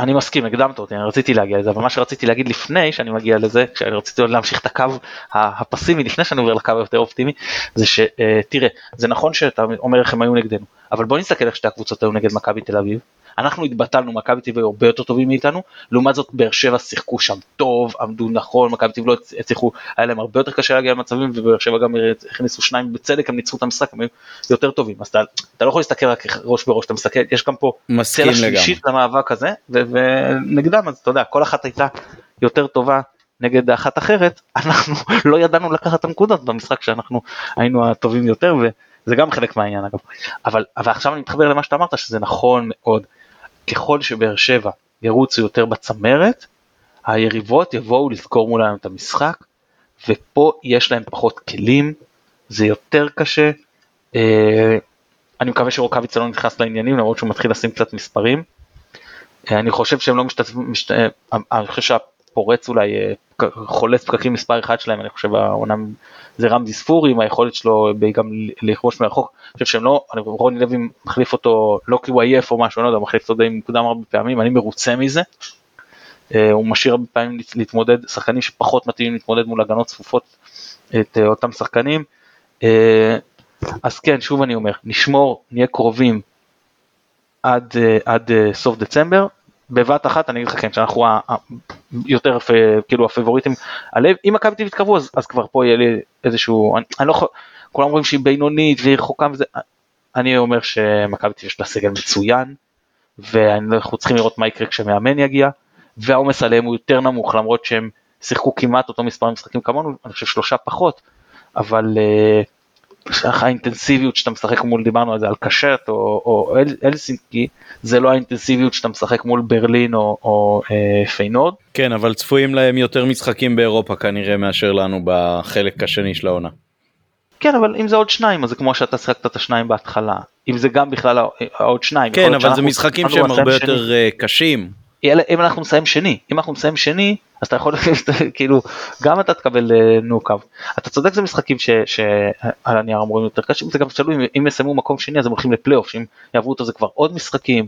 אה, אני מסכים, הקדמת אותי, אני רציתי להגיע לזה, אבל מה שרציתי להגיד לפני שאני מגיע לזה, כשאני רציתי עוד להמשיך את הקו הפסימי לפני שאני עובר לקו היותר אופטימי, זה שתראה, זה נכון שאתה אומר איך הם היו נגדנו, אבל בוא נסתכל איך שתי הקבוצות היו נגד מכבי תל אביב, אנחנו התבטלנו, מכבי תל אביב הרבה יותר טובים מאיתנו, לעומת זאת באר שבע שיחקו שם טוב, עמדו נכון, מכבי תל אביב לא הצליחו, היה להם הרבה יותר קשה להגיע למצבים, ובאר שבע גם הכניסו שניים בצדק, הם ניצחו את המשחק, הם היו יותר טובים, אז אתה, אתה לא יכול להסתכל רק ראש בראש, אתה מסתכל, יש גם פה צלע שלישית למאבק הזה, ונגדם, אז אתה יודע, כל אחת הייתה יותר טובה נגד אחת אחרת, אנחנו לא ידענו לקחת את הנקודות במשחק שאנחנו היינו הטובים יותר, וזה גם חלק מהעניין אגב. אבל, אבל עכשיו אני מתחבר למה שאתה אמרת, שזה נכון מאוד. ככל שבאר שבע ירוצו יותר בצמרת, היריבות יבואו לזכור מולם את המשחק, ופה יש להם פחות כלים, זה יותר קשה. אה, אני מקווה שרוקאביצה לא נכנס לעניינים למרות שהוא מתחיל לשים קצת מספרים. אה, אני חושב שהם לא משתתפים, משת... אה, אני חושב שהפורץ אולי חולץ פקקים מספר אחד שלהם, אני חושב העונה זה רמזי ספורי עם היכולת שלו גם לכבוש מרחוק, אני חושב שהם לא, רוני לוי מחליף אותו לא כי הוא עייף או משהו, אני לא יודע, מחליף אותו די מוקדם הרבה פעמים, אני מרוצה מזה. הוא משאיר הרבה פעמים להתמודד, שחקנים שפחות מתאימים להתמודד מול הגנות צפופות את אותם שחקנים. אז כן, שוב אני אומר, נשמור, נהיה קרובים עד, עד סוף דצמבר, בבת אחת אני אגיד לך כן שאנחנו יותר כאילו הפבוריטים הלב אם מכבי תל אביב אז, אז כבר פה יהיה לי איזשהו אני, אני לא יכול כולם אומרים שהיא בינונית והיא רחוקה וזה אני אומר שמכבי תל אביב יש לה סגל מצוין ואנחנו צריכים לראות מה יקרה כשמאמן יגיע והעומס עליהם הוא יותר נמוך למרות שהם שיחקו כמעט אותו מספר משחקים כמונו אני חושב שלושה פחות אבל. Uh, האינטנסיביות שאתה משחק מול, דיברנו על זה, על קשט או, או אל, אלסינקי, זה לא האינטנסיביות שאתה משחק מול ברלין או, או אה, פיינורד. כן, אבל צפויים להם יותר משחקים באירופה כנראה מאשר לנו בחלק השני של העונה. כן, אבל אם זה עוד שניים, אז זה כמו שאתה שחקת את השניים בהתחלה. אם זה גם בכלל עוד שניים. כן, אבל זה משחקים שהם הרבה יותר שני. אה, קשים. אם אנחנו נסיים שני, אם אנחנו נסיים שני, אז אתה יכול כאילו גם אתה תקבל נוקאב. אתה צודק זה משחקים שעל הנייר אמורים יותר קשים זה גם תלוי אם יסיימו מקום שני אז הם הולכים לפלייאוף שאם יעברו אותו זה כבר עוד משחקים.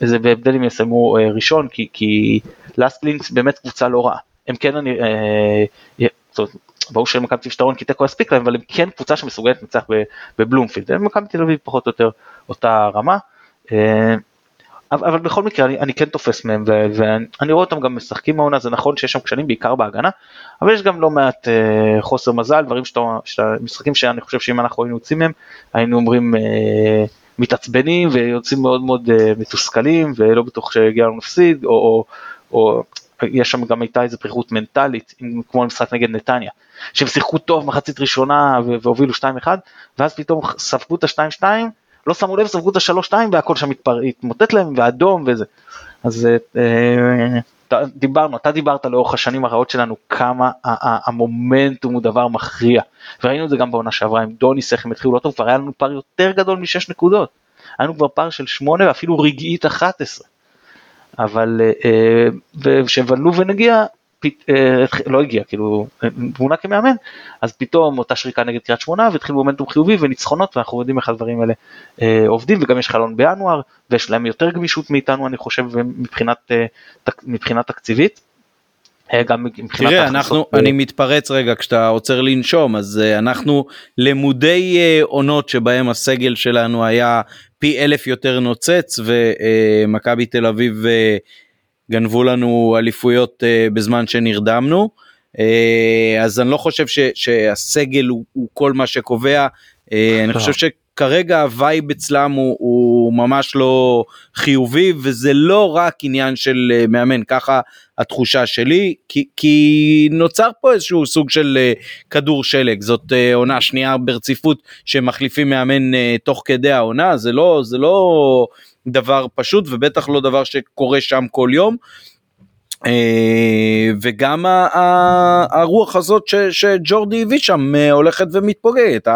זה בהבדל אם יסיימו אה, ראשון כי לאסט לינקס באמת קבוצה לא רעה. הם כן אני אה, ברור שמכבי תל אביב כי תיקו יספיק להם אבל הם כן קבוצה שמסוגלת לנצח בבלומפילד. מכבי תל אביב פחות או יותר אותה רמה. אה, אבל, אבל בכל מקרה אני, אני כן תופס מהם ו, ואני רואה אותם גם משחקים העונה זה נכון שיש שם כשלים בעיקר בהגנה אבל יש גם לא מעט אה, חוסר מזל דברים שאתה, שאתה משחקים שאני חושב שאם אנחנו היינו יוצאים מהם היינו אומרים אה, מתעצבנים ויוצאים מאוד מאוד אה, מתוסכלים ולא בטוח שהגיע לנו נפסיד או, או, או יש שם גם הייתה איזה פריחות מנטלית כמו המשחק נגד נתניה שהם שיחקו טוב מחצית ראשונה והובילו 2-1 ואז פתאום ספגו את ה-2-2 לא שמו לב, ספגו את השלוש שתיים והכל שם התמוטט להם ואדום וזה. אז אה, דיברנו, אתה דיברת לאורך השנים הרעות שלנו כמה המומנטום הוא דבר מכריע. וראינו את זה גם בעונה שעברה עם דוניס איך הם התחילו לא טוב, כבר היה לנו פער יותר גדול משש נקודות. היה לנו כבר פער של שמונה ואפילו רגעית 11. אבל אה, ונגיע אה, לא הגיע, כאילו, מונה כמאמן, אז פתאום אותה שריקה נגד קריית שמונה והתחיל מומנטום חיובי וניצחונות ואנחנו יודעים איך הדברים האלה אה, עובדים וגם יש חלון בינואר ויש להם יותר גמישות מאיתנו אני חושב מבחינת, אה, מבחינת תקציבית. אה, גם מבחינת תראה אנחנו ב... אני מתפרץ רגע כשאתה עוצר לנשום אז uh, אנחנו למודי uh, עונות שבהם הסגל שלנו היה פי אלף יותר נוצץ ומכבי תל אביב אה, גנבו לנו אליפויות אה, בזמן שנרדמנו. אה, אז אני לא חושב ש, שהסגל הוא, הוא כל מה שקובע, אה, אני חושב שכרגע ה vibe אצלם הוא, הוא ממש לא חיובי וזה לא רק עניין של אה, מאמן, ככה התחושה שלי, כי, כי נוצר פה איזשהו סוג של אה, כדור שלג, זאת אה, עונה שנייה ברציפות שמחליפים מאמן אה, תוך כדי העונה, זה לא, זה לא דבר פשוט ובטח לא דבר שקורה שם כל יום. אה, וגם הרוח הזאת שג'ורדי הביא שם אה, הולכת ומתפוגגת.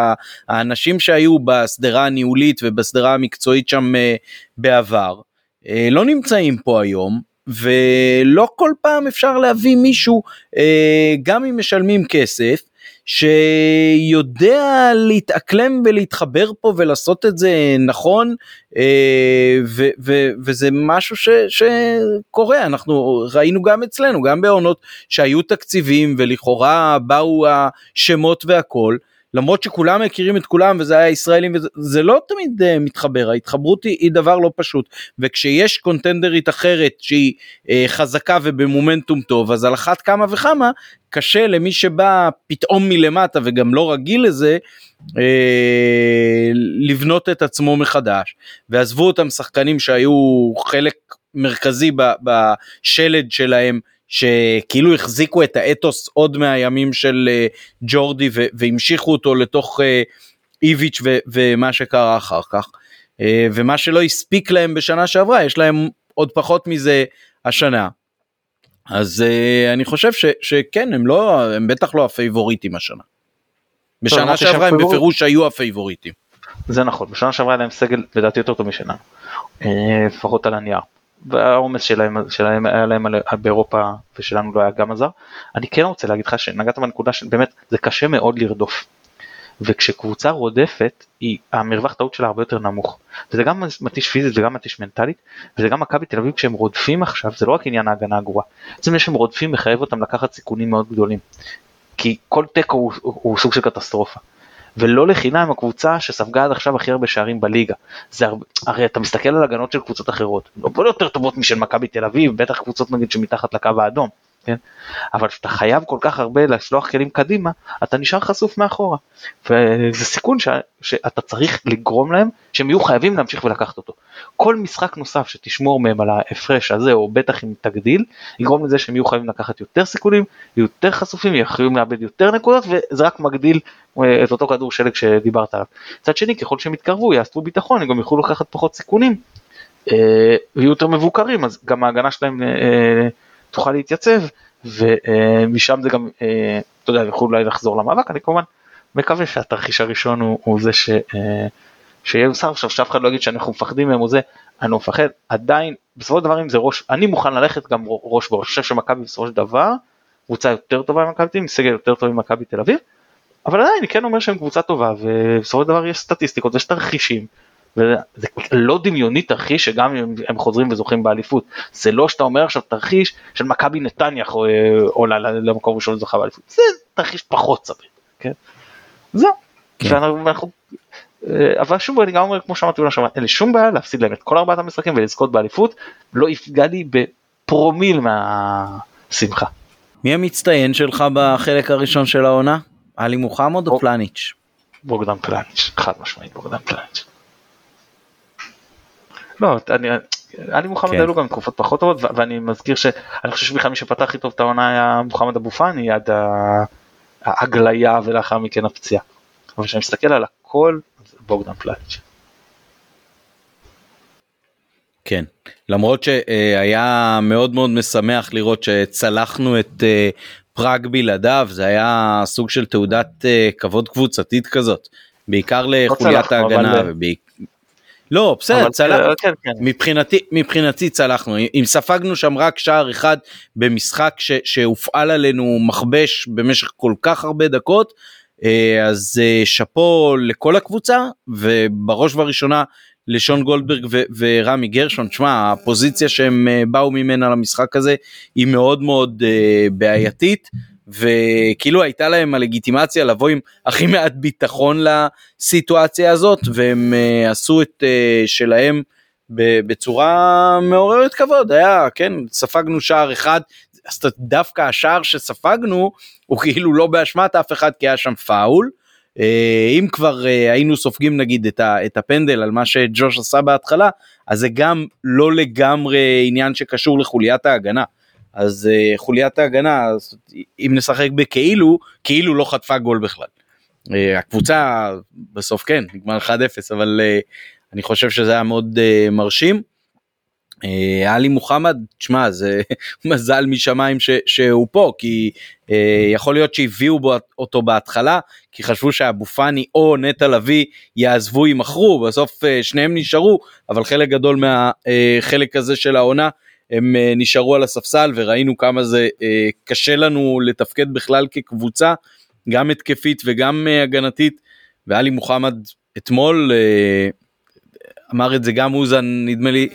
האנשים שהיו בשדרה הניהולית ובשדרה המקצועית שם אה, בעבר לא נמצאים פה היום ולא כל פעם אפשר להביא מישהו גם אם משלמים כסף שיודע להתאקלם ולהתחבר פה ולעשות את זה נכון אה, ו, ו, וזה משהו ש, שקורה. אנחנו ראינו גם אצלנו גם בעונות שהיו תקציבים ולכאורה באו השמות והכל למרות שכולם מכירים את כולם וזה היה ישראלים וזה לא תמיד uh, מתחבר. ההתחברות היא, היא דבר לא פשוט. וכשיש קונטנדרית אחרת שהיא uh, חזקה ובמומנטום טוב אז על אחת כמה וכמה קשה למי שבא פתאום מלמטה וגם לא רגיל לזה uh, לבנות את עצמו מחדש. ועזבו אותם שחקנים שהיו חלק מרכזי בשלד שלהם שכאילו החזיקו את האתוס עוד מהימים של uh, ג'ורדי ו- והמשיכו אותו לתוך uh, איביץ' ו- ומה שקרה אחר כך. Uh, ומה שלא הספיק להם בשנה שעברה יש להם עוד פחות מזה השנה. אז אני חושב ש- שכן הם לא הם בטח לא הפייבוריטים השנה. בשנה שעברה הם בפירוש היו הפייבוריטים. זה נכון בשנה שעברה היה להם סגל לדעתי יותר טוב משנה לפחות על הנייר. והעומס שלהם, שלהם היה להם באירופה ושלנו לא היה גם עזר. אני כן רוצה להגיד לך שנגעת בנקודה שבאמת זה קשה מאוד לרדוף. וכשקבוצה רודפת היא המרווח טעות שלה הרבה יותר נמוך וזה גם מתיש פיזית וגם מתיש מנטלית וזה גם מכבי תל אביב כשהם רודפים עכשיו זה לא רק עניין ההגנה הגרועה. בעצם זה שהם רודפים מחייב אותם לקחת סיכונים מאוד גדולים. כי כל תיקו הוא, הוא, הוא סוג של קטסטרופה. ולא לחינם הקבוצה שספגה עד עכשיו הכי הרבה שערים בליגה. זה הרבה, הרי אתה מסתכל על הגנות של קבוצות אחרות, לא יותר טובות משל מכבי תל אביב, בטח קבוצות נגיד שמתחת לקו האדום. כן? אבל כשאתה חייב כל כך הרבה לשלוח כלים קדימה, אתה נשאר חשוף מאחורה. וזה סיכון ש... שאתה צריך לגרום להם שהם יהיו חייבים להמשיך ולקחת אותו. כל משחק נוסף שתשמור מהם על ההפרש הזה, או בטח אם תגדיל, יגרום לזה שהם יהיו חייבים לקחת יותר סיכונים, יותר חשופים, יהיו חייבים לאבד יותר נקודות, וזה רק מגדיל אה, את אותו כדור שלג שדיברת עליו. מצד שני, ככל שהם יתקרבו, יאספו ביטחון, הם גם יוכלו לקחת פחות סיכונים, אה, ויהיו יותר מבוקרים, אז גם ההגנה שלהם אה, תוכל להתייצב ומשם זה גם, אה, אתה יודע, יוכלו אולי לחזור למאבק, אני כמובן מקווה שהתרחיש הראשון הוא, הוא זה ש, אה, שיהיה מסר עכשיו שאף אחד לא יגיד שאנחנו מפחדים מהם או זה, אני לא מפחד, עדיין בסופו של דבר אם זה ראש, אני מוכן ללכת גם ראש בראש, אני חושב שמכבי בסופו של דבר קבוצה יותר טובה ממכבי תל אביב, סגל יותר טוב ממכבי תל אביב, אבל עדיין אני כן אומר שהם קבוצה טובה ובסופו של דבר יש סטטיסטיקות ויש תרחישים וזה לא דמיוני תרחיש שגם אם הם חוזרים וזוכים באליפות זה לא שאתה אומר עכשיו תרחיש של מכבי נתניה עולה למקום ראשון וזוכה באליפות זה תרחיש פחות סביר. כן? זהו. כן. ואנחנו, אה, אבל שוב אני גם אומר כמו שאמרתי אין לי שום בעיה להפסיד להם את כל ארבעת המשחקים ולזכות באליפות לא יפגע לי בפרומיל מהשמחה. מי המצטיין שלך בחלק הראשון של העונה? עלי מוחמד או פלניץ'? בוגדן פלניץ', חד משמעית בוגדן פלניץ'. לא, אני, עלי מוחמד כן. היו גם תקופות פחות טובות ואני מזכיר שאני חושב שבכלל מי שפתח איתו את העונה היה מוחמד אבו פאני עד ההגליה ולאחר מכן הפציעה. אבל כשאני מסתכל על הכל זה בוגדן פלאץ'. כן, למרות שהיה מאוד מאוד משמח לראות שצלחנו את אה, פראג בלעדיו, זה היה סוג של תעודת אה, כבוד קבוצתית כזאת, בעיקר לא לחוליית ההגנה. אבל... לא בסדר צלח, כן, כן. מבחינתי מבחינתי צלחנו אם ספגנו שם רק שער אחד במשחק ש, שהופעל עלינו מכבש במשך כל כך הרבה דקות אה, אז אה, שאפו לכל הקבוצה ובראש ובראשונה לשון גולדברג ו- ורמי גרשון שמע הפוזיציה שהם אה, באו ממנה למשחק הזה היא מאוד מאוד בעייתית. וכאילו הייתה להם הלגיטימציה לבוא עם הכי מעט ביטחון לסיטואציה הזאת והם uh, עשו את uh, שלהם בצורה מעוררת כבוד היה כן ספגנו שער אחד אז דווקא השער שספגנו הוא כאילו לא באשמת אף אחד כי היה שם פאול. Uh, אם כבר uh, היינו סופגים נגיד את, ה, את הפנדל על מה שג'וש עשה בהתחלה אז זה גם לא לגמרי עניין שקשור לחוליית ההגנה. אז uh, חוליית ההגנה, אם נשחק בכאילו, כאילו לא חטפה גול בכלל. Uh, הקבוצה בסוף כן, נגמר 1-0, אבל uh, אני חושב שזה היה מאוד uh, מרשים. uh, עלי מוחמד, תשמע, זה מזל משמיים ש, שהוא פה, כי uh, יכול להיות שהביאו בו אותו בהתחלה, כי חשבו שאבו פאני או נטע לביא יעזבו יימכרו, בסוף uh, שניהם נשארו, אבל חלק גדול מהחלק uh, הזה של העונה הם אה, נשארו על הספסל וראינו כמה זה אה, קשה לנו לתפקד בכלל כקבוצה, גם התקפית וגם אה, הגנתית, ואלי מוחמד אתמול אמר את זה גם אוזן נדמה לי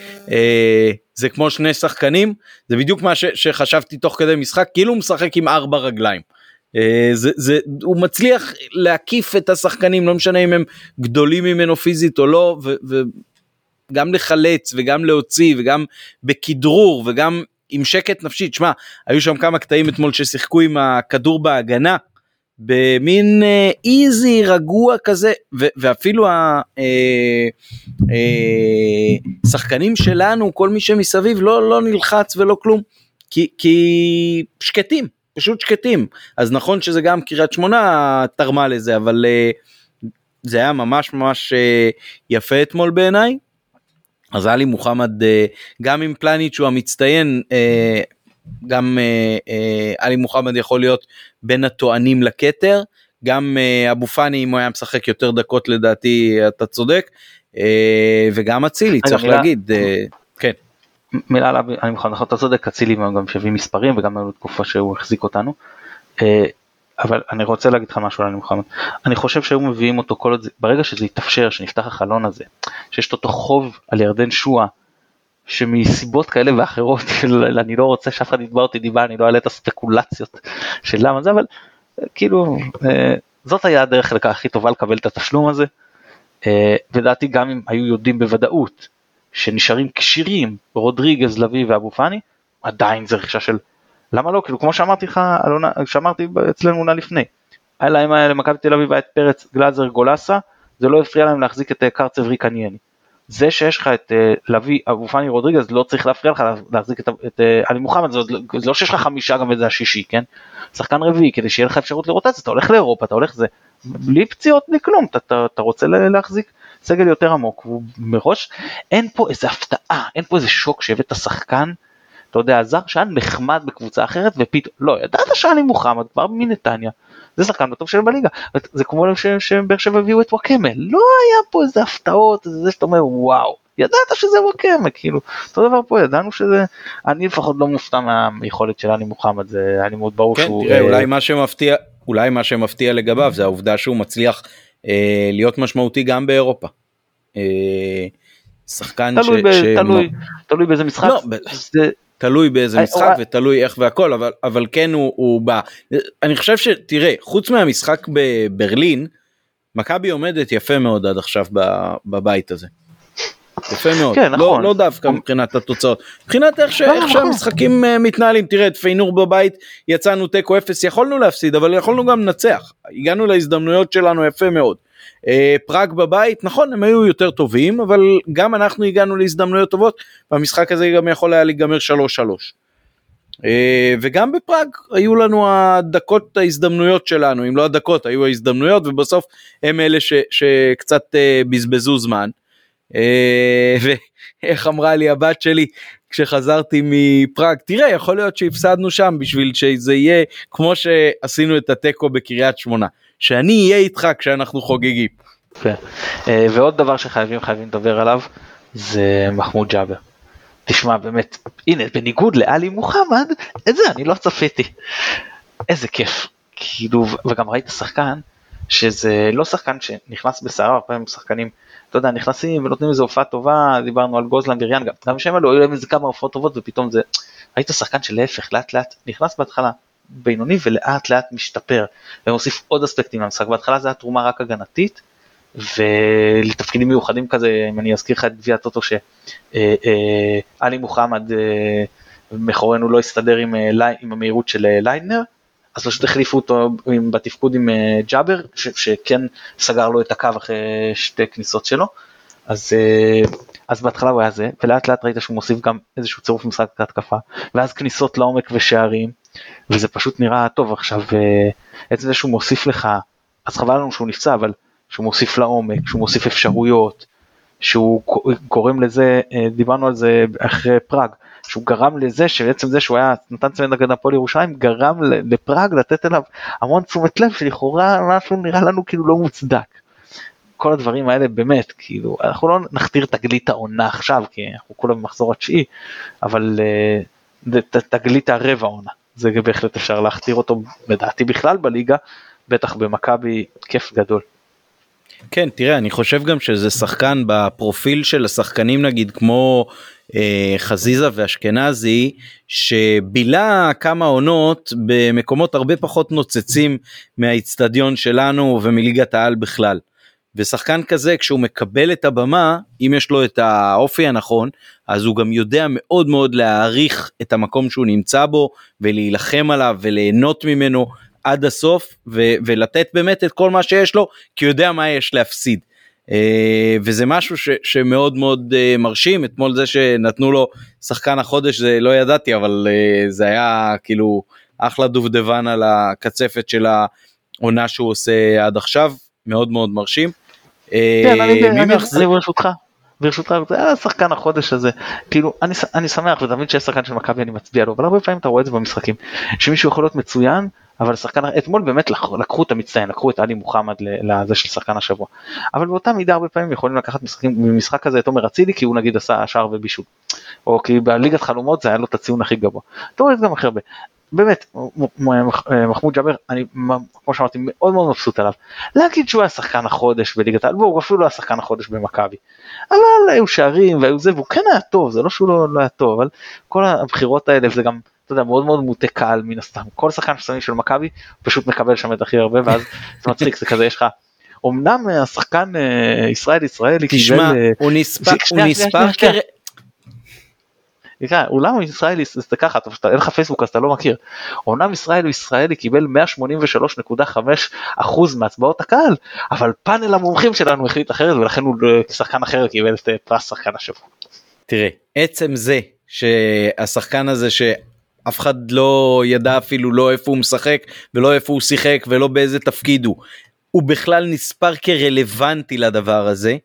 זה כמו שני שחקנים זה בדיוק מה ש, שחשבתי תוך כדי משחק כאילו הוא משחק עם ארבע רגליים. זה, זה, הוא מצליח להקיף את השחקנים לא משנה אם הם גדולים ממנו פיזית או לא ו, גם לחלץ וגם להוציא וגם בכדרור וגם עם שקט נפשי. תשמע, היו שם כמה קטעים אתמול ששיחקו עם הכדור בהגנה. במין אה, איזי רגוע כזה ו- ואפילו השחקנים אה, אה, שלנו כל מי שמסביב לא לא נלחץ ולא כלום כי, כי שקטים פשוט שקטים אז נכון שזה גם קריית שמונה תרמה לזה אבל אה, זה היה ממש ממש אה, יפה אתמול בעיניי אז עלי מוחמד אה, גם עם פלניץ' הוא המצטיין אה, גם אה, עלי מוחמד יכול להיות בין הטוענים לכתר גם אבו פאני אם הוא היה משחק יותר דקות לדעתי אתה צודק וגם אצילי צריך להגיד כן. מילה עליו אני מוכן אתה צודק אצילי גם שהביא מספרים וגם היו תקופה שהוא החזיק אותנו. אבל אני רוצה להגיד לך משהו על מוחמד. אני חושב שהיו מביאים אותו כל עוד, ברגע שזה יתאפשר, שנפתח החלון הזה, שיש אותו חוב על ירדן שואה, שמסיבות כאלה ואחרות, של אני לא רוצה שאף אחד יתבע אותי דיבה, אני לא אעלה את הספקולציות של למה זה, אבל כאילו, אה, זאת היה הדרך לכך הכי טובה לקבל את התשלום הזה. אה, לדעתי גם אם היו יודעים בוודאות שנשארים כשירים רודריגז, לביא ואבו פאני, עדיין זה רכישה של למה לא כאילו כמו שאמרתי לך אלונה שאמרתי אצלנו עונה לפני. היה להם למכבי תל אביב היה את פרץ גלאזר גולסה זה לא הפריע להם להחזיק את אה, קרצב ריקנייני. זה שיש לך את uh, לביא אבו פאני רודריגז לא צריך להפריע לך להחזיק את, את uh, עלי מוחמד זה, זה לא שיש לך חמישה גם וזה השישי כן שחקן רביעי כדי שיהיה לך אפשרות לרוטציה אתה הולך לאירופה אתה הולך זה בלי פציעות בלי כלום אתה, אתה, אתה רוצה להחזיק סגל יותר עמוק ומראש אין פה איזה הפתעה אין פה איזה שוק שהבאת שחקן אתה יודע זר שהיה נחמד בקבוצה אחרת ופתאום לא ידעת שעלי מוחמד כבר מנתניה זה שחקן הטוב שלהם בליגה זה כמו שבאר שבע הביאו את וואקמה לא היה פה איזה הפתעות זה שאתה אומר וואו ידעת שזה וואקמה כאילו אותו דבר פה ידענו שזה אני לפחות לא מופתע מהיכולת של עלי מוחמד זה היה לי מאוד ברור כן, שהוא תראה, אה... אולי מה שמפתיע אולי מה שמפתיע לגביו זה העובדה שהוא מצליח אה, להיות משמעותי גם באירופה. אה, שחקן תלוי, ש... ב, ש... תלוי, תלוי באיזה משחק. לא, זה... תלוי באיזה אה, משחק ותלוי איך והכל אבל אבל כן הוא, הוא בא אני חושב שתראה חוץ מהמשחק בברלין מכבי עומדת יפה מאוד עד עכשיו בבית הזה. יפה מאוד כן, לא, נכון. לא, לא דווקא מבחינת התוצאות מבחינת איך, ש... לא, איך נכון. שהמשחקים uh, מתנהלים תראה את פיינור בבית יצאנו תיקו אפס יכולנו להפסיד אבל יכולנו גם לנצח הגענו להזדמנויות שלנו יפה מאוד. Uh, פראג בבית נכון הם היו יותר טובים אבל גם אנחנו הגענו להזדמנויות טובות והמשחק הזה גם יכול היה להיגמר 3-3. Uh, וגם בפראג היו לנו הדקות ההזדמנויות שלנו אם לא הדקות היו ההזדמנויות ובסוף הם אלה ש, שקצת uh, בזבזו זמן. אה, ואיך אמרה לי הבת שלי כשחזרתי מפראג תראה יכול להיות שהפסדנו שם בשביל שזה יהיה כמו שעשינו את התיקו בקריית שמונה שאני אהיה איתך כשאנחנו חוגגים. אה, ועוד דבר שחייבים חייבים לדבר עליו זה מחמוד ג'אבר. תשמע באמת הנה בניגוד לאלי מוחמד את זה אני לא צפיתי. איזה כיף כאילו וגם ראית שחקן שזה לא שחקן שנכנס בסערה הרבה פעמים שחקנים אתה יודע, נכנסים ונותנים איזה הופעה טובה, דיברנו על גוזלן וריאן גם, שהם עלו, היו להם איזה כמה הופעות טובות ופתאום זה, היית שחקן שלהפך, לאט לאט נכנס בהתחלה בינוני ולאט לאט משתפר, ומוסיף עוד אספקטים למשחק, בהתחלה זה היה תרומה רק הגנתית, ולתפקידים מיוחדים כזה, אם אני אזכיר לך את גביע הטוטו שעלי אה, אה, מוחמד אה, מאחורינו לא הסתדר עם, עם המהירות של ליידנר, אז פשוט החליפו אותו עם, בתפקוד עם ג'אבר, ש, שכן סגר לו את הקו אחרי שתי כניסות שלו. אז, אז בהתחלה הוא היה זה, ולאט לאט ראית שהוא מוסיף גם איזשהו צירוף משחק התקפה, ואז כניסות לעומק ושערים, וזה פשוט נראה טוב עכשיו, uh, עצם זה שהוא מוסיף לך, אז חבל לנו שהוא נפצע, אבל שהוא מוסיף לעומק, שהוא מוסיף אפשרויות, שהוא גורם לזה, דיברנו על זה אחרי פראג, שהוא גרם לזה שבעצם זה שהוא היה נתן צמד נגד הפועל ירושלים גרם לפראג לתת אליו המון תשומת לב שלכאורה משהו נראה לנו כאילו לא מוצדק. כל הדברים האלה באמת כאילו אנחנו לא נכתיר תגלית העונה עכשיו כי אנחנו כולם במחזור התשיעי אבל uh, תגלית הרבע עונה זה בהחלט אפשר להכתיר אותו לדעתי בכלל בליגה בטח במכבי כיף גדול. כן תראה אני חושב גם שזה שחקן בפרופיל של השחקנים נגיד כמו אה, חזיזה ואשכנזי שבילה כמה עונות במקומות הרבה פחות נוצצים מהאיצטדיון שלנו ומליגת העל בכלל. ושחקן כזה כשהוא מקבל את הבמה אם יש לו את האופי הנכון אז הוא גם יודע מאוד מאוד להעריך את המקום שהוא נמצא בו ולהילחם עליו וליהנות ממנו עד הסוף ו- ולתת באמת את כל מה שיש לו כי הוא יודע מה יש להפסיד. אה, וזה משהו ש, שמאוד מאוד אה, מרשים אתמול זה שנתנו לו שחקן החודש זה לא ידעתי אבל אה, זה היה כאילו אחלה דובדבן על הקצפת של העונה שהוא עושה עד עכשיו מאוד מאוד מרשים. כן, אני, ברשותך ברשותך זה השחקן החודש הזה כאילו אני, אני שמח ותמיד שיש שחקן של מכבי אני מצביע לו אבל הרבה פעמים אתה רואה את זה במשחקים שמישהו יכול להיות מצוין אבל שחקן אתמול באמת לקחו את המצטיין לקחו את עלי מוחמד לזה של שחקן השבוע אבל באותה מידה הרבה פעמים יכולים לקחת משחקים ממשחק כזה את עומר אצילי כי הוא נגיד עשה שער ובישול או כי בליגת חלומות זה היה לו את הציון הכי גבוה. אתה רואה את זה גם הכי הרבה. באמת מחמוד ג'אבר אני כמו שאמרתי מאוד מאוד מבסוט עליו. להגיד שהוא היה שחקן החודש בליגת העל והוא אפילו לא היה שחקן החודש במכבי. אבל היו שערים והיו זה והוא כן היה טוב זה לא שהוא לא, לא היה טוב אבל כל הבחירות האלה זה גם אתה יודע מאוד מאוד מוטה קהל מן הסתם. כל שחקן ששמים של מכבי פשוט מקבל שם את הכי הרבה ואז זה מצחיק זה כזה יש לך. אמנם השחקן אה, ישראל ישראלי תשמע הוא נספר אולם ישראלי זה ככה, אין לך פייסבוק אז אתה לא מכיר. אומנם ישראל הוא ישראלי קיבל 183.5 אחוז מהצבעות הקהל, אבל פאנל המומחים שלנו החליט אחרת ולכן הוא לא- שחקן אחר קיבל את פרס שחקן השבוע. תראה, עצם זה שהשחקן הזה שאף אחד לא ידע אפילו לא איפה הוא משחק ולא איפה הוא שיחק ולא באיזה תפקיד הוא, הוא בכלל נספר כרלוונטי לדבר הזה.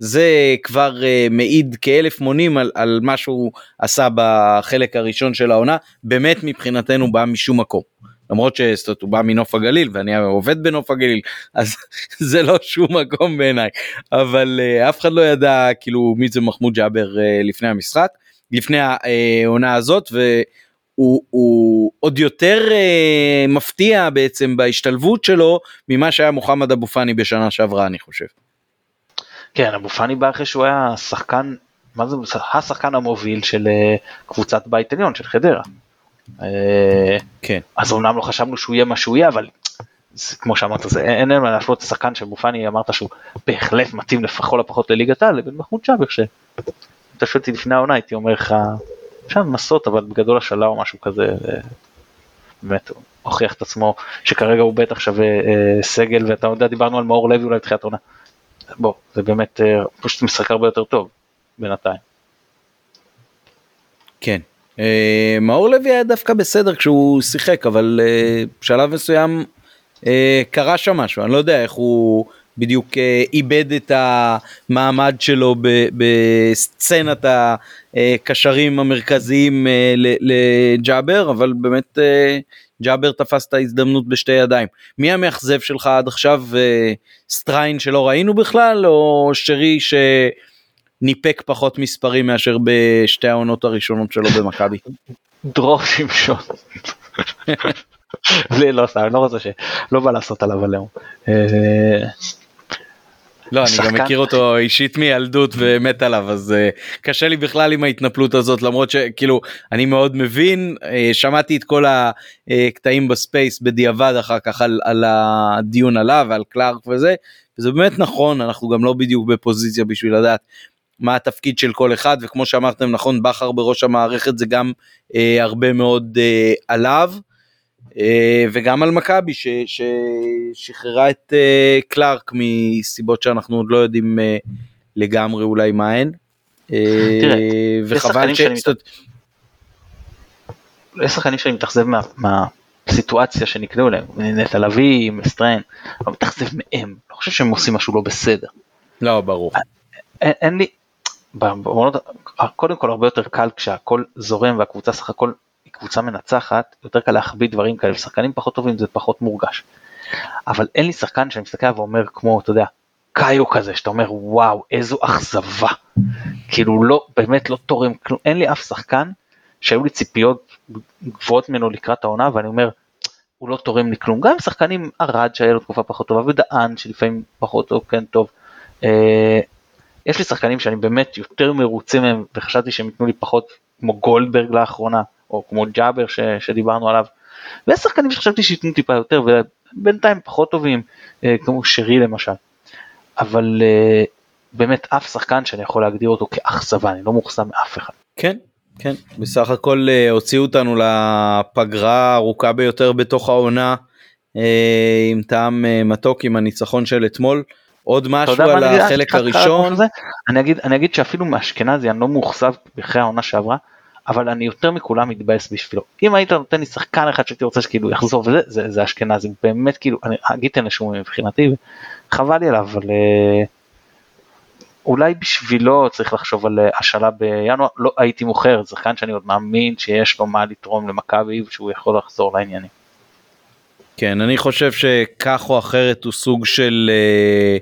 זה כבר uh, מעיד כאלף מונים על, על מה שהוא עשה בחלק הראשון של העונה, באמת מבחינתנו בא משום מקום. למרות שהוא בא מנוף הגליל ואני עובד בנוף הגליל אז זה לא שום מקום בעיניי אבל uh, אף אחד לא ידע כאילו מי זה מחמוד ג'אבר uh, לפני המשחק לפני העונה הזאת והוא עוד יותר uh, מפתיע בעצם בהשתלבות שלו ממה שהיה מוחמד אבו פאני בשנה שעברה אני חושב. כן, אבו פאני בא אחרי שהוא היה שחקן, מה זה, השחקן המוביל של אה, קבוצת בית עליון, של חדרה. אה, כן. אז אמנם לא חשבנו שהוא יהיה מה שהוא יהיה, אבל זה, כמו שאמרת, זה, אין אין מה להשוות את השחקן של אבו פאני, אמרת שהוא בהחלט מתאים לכל הפחות לליגת העל, לבין מחמוד שבר, שאתה שואל אותי לפני העונה, הייתי אומר לך, אפשר לנסות, אבל בגדול השאלה או משהו כזה, אה, באמת הוכיח את עצמו, שכרגע הוא בטח שווה סגל, ואתה יודע, דיברנו על מאור לוי אולי בתחילת העונה. בוא, זה באמת אה, פשוט משחק הרבה יותר טוב בינתיים. כן. אה, מאור לוי היה דווקא בסדר כשהוא שיחק, אבל אה, בשלב מסוים קרה שם משהו, אני לא יודע איך הוא בדיוק איבד את המעמד שלו בסצנת הקשרים המרכזיים לג'אבר, אבל באמת ג'אבר תפס את ההזדמנות בשתי ידיים. מי המאכזב שלך עד עכשיו? אה, סטריין שלא ראינו בכלל, או שרי שניפק פחות מספרים מאשר בשתי העונות הראשונות שלו במכבי? דרור שמשון. לא, סתם, אני לא רוצה ש... לא בא לעשות עליו עליהם. אה, לא, אני גם מכיר אותו אישית מילדות ומת עליו, אז אה, קשה לי בכלל עם ההתנפלות הזאת, למרות שכאילו, אני מאוד מבין, אה, שמעתי את כל הקטעים ב space בדיעבד אחר כך על, על הדיון עליו ועל קלארק וזה, וזה באמת נכון, אנחנו גם לא בדיוק בפוזיציה בשביל לדעת מה התפקיד של כל אחד, וכמו שאמרתם נכון, בכר בראש המערכת זה גם אה, הרבה מאוד אה, עליו. אה, וגם על מכבי ששחררה את אה, קלארק מסיבות שאנחנו עוד לא יודעים אה, לגמרי אולי מה הן. וחבל ש... יש שחקנים שאני מתאכזב מהסיטואציה שנקלעו אליהם, נטע לביא, מסטריין, אני מתאכזב מהם, לא חושב שהם עושים משהו לא בסדר. לא, ברור. אין לי, קודם כל הרבה יותר קל כשהכל זורם והקבוצה סך הכל קבוצה מנצחת, יותר קל להחביא דברים כאלה, ושחקנים פחות טובים זה פחות מורגש. אבל אין לי שחקן שאני מסתכל ואומר כמו, אתה יודע, קאיו כזה, שאתה אומר וואו, איזו אכזבה. כאילו לא, באמת לא תורם כלום, אין לי אף שחקן שהיו לי ציפיות גבוהות ממנו לקראת העונה, ואני אומר, הוא לא תורם לי כלום. גם שחקנים ארד שהיה לו תקופה פחות טובה, ודהן שלפעמים פחות טוב, כן טוב. אה, יש לי שחקנים שאני באמת יותר מרוצה מהם, וחשבתי שהם ייתנו לי פחות, כמו גולדברג לאחרונה, או כמו ג'אבר ש, שדיברנו עליו. ויש שחקנים שחשבתי שייתנו טיפה יותר ובינתיים פחות טובים אה, כמו שרי למשל. אבל אה, באמת אף שחקן שאני יכול להגדיר אותו כאכזבה אני לא מוחסם מאף אחד. כן כן בסך הכל אה, הוציאו אותנו לפגרה הארוכה ביותר בתוך העונה עם טעם מתוק עם הניצחון של אתמול. עוד משהו על החלק הראשון. אני אגיד אני אגיד שאפילו מאשכנזי אני לא מאוכזב אחרי העונה שעברה אבל אני יותר מכולם מתבאס בשבילו. אם היית נותן לי שחקן אחד שהייתי רוצה שכאילו יחזור וזה, זה, זה אשכנזי, באמת כאילו, אני אגיד אין לשום מבחינתי, חבל לי עליו, אבל אה, אולי בשבילו צריך לחשוב על אה, השאלה בינואר, לא הייתי מוכר, שחקן שאני עוד מאמין שיש לו מה לתרום למכבי ושהוא יכול לחזור לעניינים. כן, אני חושב שכך או אחרת הוא סוג של... אה...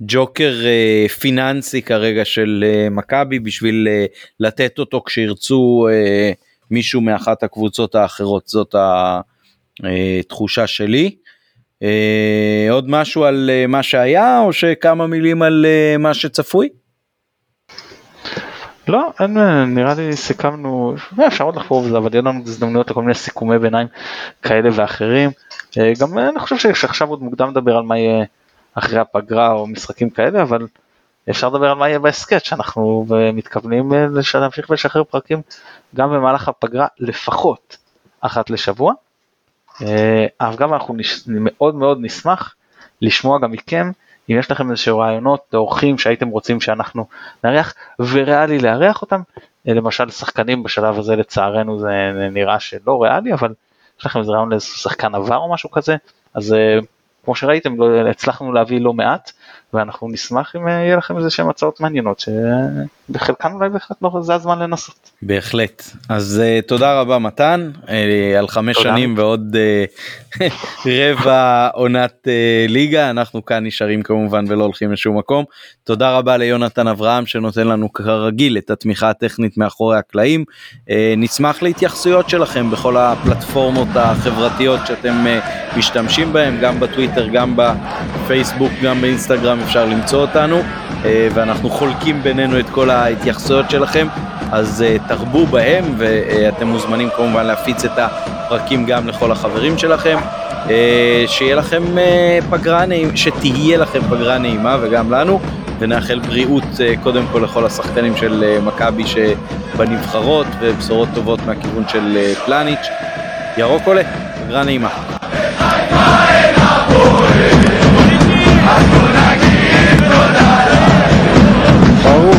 ג'וקר אה, פיננסי כרגע של אה, מכבי בשביל אה, לתת אותו כשירצו מישהו מאחת הקבוצות האחרות, זאת התחושה שלי. עוד משהו על מה שהיה או שכמה מילים על מה שצפוי? לא, אין, נראה לי סיכמנו, אפשר עוד לחפור בזה, אבל יהיו לנו הזדמנויות לכל מיני סיכומי ביניים כאלה ואחרים. גם אני חושב שעכשיו עוד מוקדם לדבר על מה יהיה אחרי הפגרה או משחקים כאלה, אבל אפשר לדבר על מה יהיה בהסכת, שאנחנו מתכוונים להמשיך ולשחרר פרקים גם במהלך הפגרה לפחות אחת לשבוע. אבל גם אנחנו מאוד מאוד נשמח לשמוע גם מכם אם יש לכם איזשהו רעיונות לאורחים שהייתם רוצים שאנחנו נארח וריאלי לארח אותם, למשל שחקנים בשלב הזה לצערנו זה נראה שלא ריאלי אבל יש לכם איזה רעיון לאיזה שחקן עבר או משהו כזה, אז כמו שראיתם לא, הצלחנו להביא לא מעט ואנחנו נשמח אם יהיה לכם איזה שהם הצעות מעניינות שבחלקן אולי בהחלט לא זה הזמן לנסות. בהחלט. אז uh, תודה רבה מתן. uh, על חמש. שנים ועוד uh, רבע עונת uh, ליגה. אנחנו כאן נשארים כמובן ולא הולכים לשום מקום. תודה רבה ליונתן אברהם שנותן לנו כרגיל את התמיכה הטכנית מאחורי הקלעים. uh, נשמח להתייחסויות שלכם בכל הפלטפורמות החברתיות שאתם uh, משתמשים בהם גם בטוויטר גם בפייסבוק גם באינסטגרם אפשר למצוא אותנו אה, ואנחנו חולקים בינינו את כל ההתייחסויות שלכם אז אה, תרבו בהם ואתם מוזמנים כמובן להפיץ את הפרקים גם לכל החברים שלכם אה, שיהיה לכם פגרה נעימה, שתהיה לכם פגרה נעימה וגם לנו ונאחל בריאות קודם כל לכל השחקנים של מכבי שבנבחרות ובשורות טובות מהכיוון של פלניץ'. ירוק עולה, פגרה נעימה. Falou!